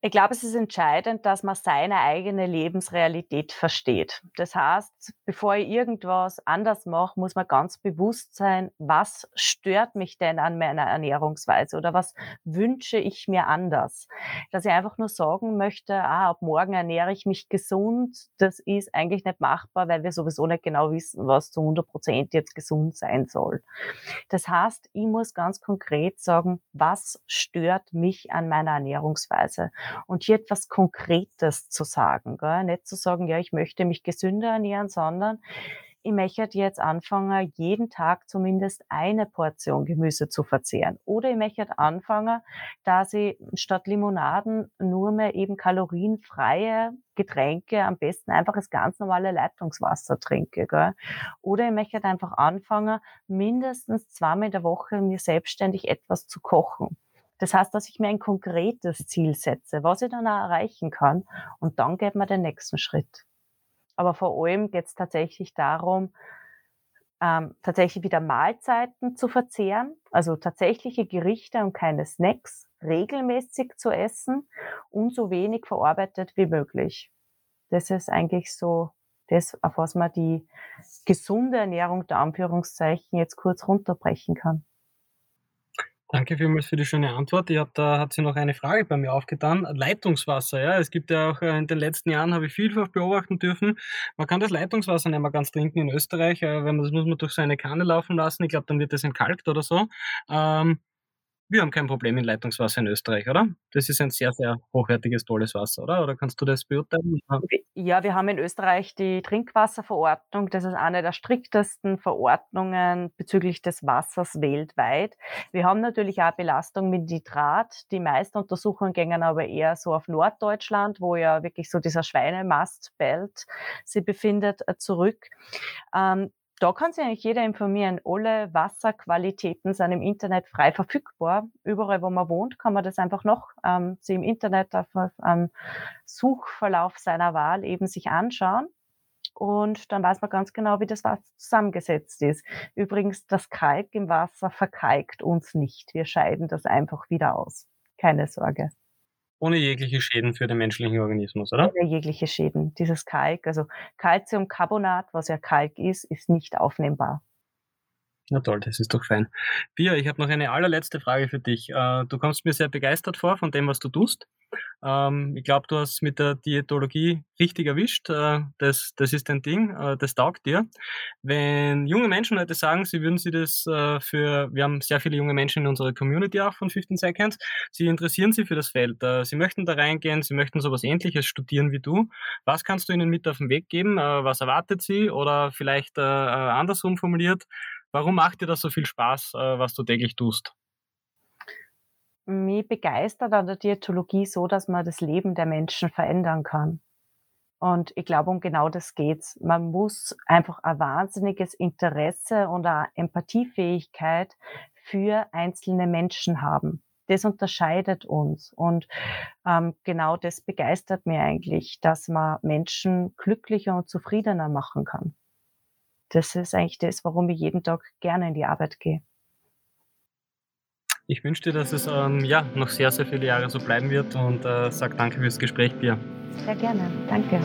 Ich glaube, es ist entscheidend, dass man seine eigene Lebensrealität versteht. Das heißt, bevor ich irgendwas anders mache, muss man ganz bewusst sein, was stört mich denn an meiner Ernährungsweise oder was wünsche ich mir anders. Dass ich einfach nur sagen möchte, ah, ab morgen ernähre ich mich gesund, das ist eigentlich nicht machbar, weil wir sowieso nicht genau wissen, was zu 100 Prozent jetzt gesund sein soll. Das heißt, ich muss ganz konkret sagen, was stört mich an meiner Ernährungsweise? Und hier etwas Konkretes zu sagen. Gell? Nicht zu sagen, ja, ich möchte mich gesünder ernähren, sondern ich möchte jetzt anfangen, jeden Tag zumindest eine Portion Gemüse zu verzehren. Oder ich möchte anfangen, dass ich statt Limonaden nur mehr eben kalorienfreie Getränke, am besten einfach das ganz normale Leitungswasser trinke. Gell? Oder ich möchte einfach anfangen, mindestens zweimal in der Woche mir selbstständig etwas zu kochen. Das heißt, dass ich mir ein konkretes Ziel setze, was ich dann auch erreichen kann und dann geht man den nächsten Schritt. Aber vor allem geht es tatsächlich darum, ähm, tatsächlich wieder Mahlzeiten zu verzehren, also tatsächliche Gerichte und keine Snacks, regelmäßig zu essen und so wenig verarbeitet wie möglich. Das ist eigentlich so das, auf was man die gesunde Ernährung der Anführungszeichen jetzt kurz runterbrechen kann. Danke vielmals für die schöne Antwort. Ich habe da hat sie noch eine Frage bei mir aufgetan. Leitungswasser, ja. Es gibt ja auch äh, in den letzten Jahren habe ich vielfach beobachten dürfen. Man kann das Leitungswasser nicht mehr ganz trinken in Österreich, äh, wenn man das muss man durch so eine Kanne laufen lassen. Ich glaube, dann wird das entkalkt oder so. Ähm, wir haben kein Problem mit Leitungswasser in Österreich, oder? Das ist ein sehr, sehr hochwertiges, tolles Wasser, oder? Oder kannst du das beurteilen? Ja, wir haben in Österreich die Trinkwasserverordnung. Das ist eine der striktesten Verordnungen bezüglich des Wassers weltweit. Wir haben natürlich auch Belastung mit Nitrat. Die meisten Untersuchungen gehen aber eher so auf Norddeutschland, wo ja wirklich so dieser Schweinemastbelt sich befindet, äh, zurück. Ähm, da kann sich eigentlich jeder informieren. Alle Wasserqualitäten sind im Internet frei verfügbar. Überall, wo man wohnt, kann man das einfach noch ähm, sie im Internet auf einem Suchverlauf seiner Wahl eben sich anschauen. Und dann weiß man ganz genau, wie das Wasser zusammengesetzt ist. Übrigens, das Kalk im Wasser verkalkt uns nicht. Wir scheiden das einfach wieder aus. Keine Sorge. Ohne jegliche Schäden für den menschlichen Organismus, oder? Ohne jegliche Schäden. Dieses Kalk, also Calciumcarbonat, was ja Kalk ist, ist nicht aufnehmbar. Na toll, das ist doch fein. Pia, ich habe noch eine allerletzte Frage für dich. Äh, du kommst mir sehr begeistert vor von dem, was du tust. Ähm, ich glaube, du hast mit der Diätologie richtig erwischt. Äh, das, das ist dein Ding, äh, das taugt dir. Wenn junge Menschen heute sagen, sie würden sie das für, wir haben sehr viele junge Menschen in unserer Community auch von 15 Seconds, sie interessieren sich für das Feld, sie möchten da reingehen, sie möchten sowas ähnliches studieren wie du. Was kannst du ihnen mit auf den Weg geben? Was erwartet sie? Oder vielleicht andersrum formuliert, Warum macht dir das so viel Spaß, äh, was du täglich tust? Mich begeistert an der Diätologie so, dass man das Leben der Menschen verändern kann. Und ich glaube, um genau das geht's. Man muss einfach ein wahnsinniges Interesse und eine Empathiefähigkeit für einzelne Menschen haben. Das unterscheidet uns. Und ähm, genau das begeistert mir eigentlich, dass man Menschen glücklicher und zufriedener machen kann das ist eigentlich das, warum ich jeden Tag gerne in die Arbeit gehe. Ich wünsche dir, dass es ähm, ja, noch sehr, sehr viele Jahre so bleiben wird und äh, sage danke fürs Gespräch, Pia. Sehr gerne. Danke.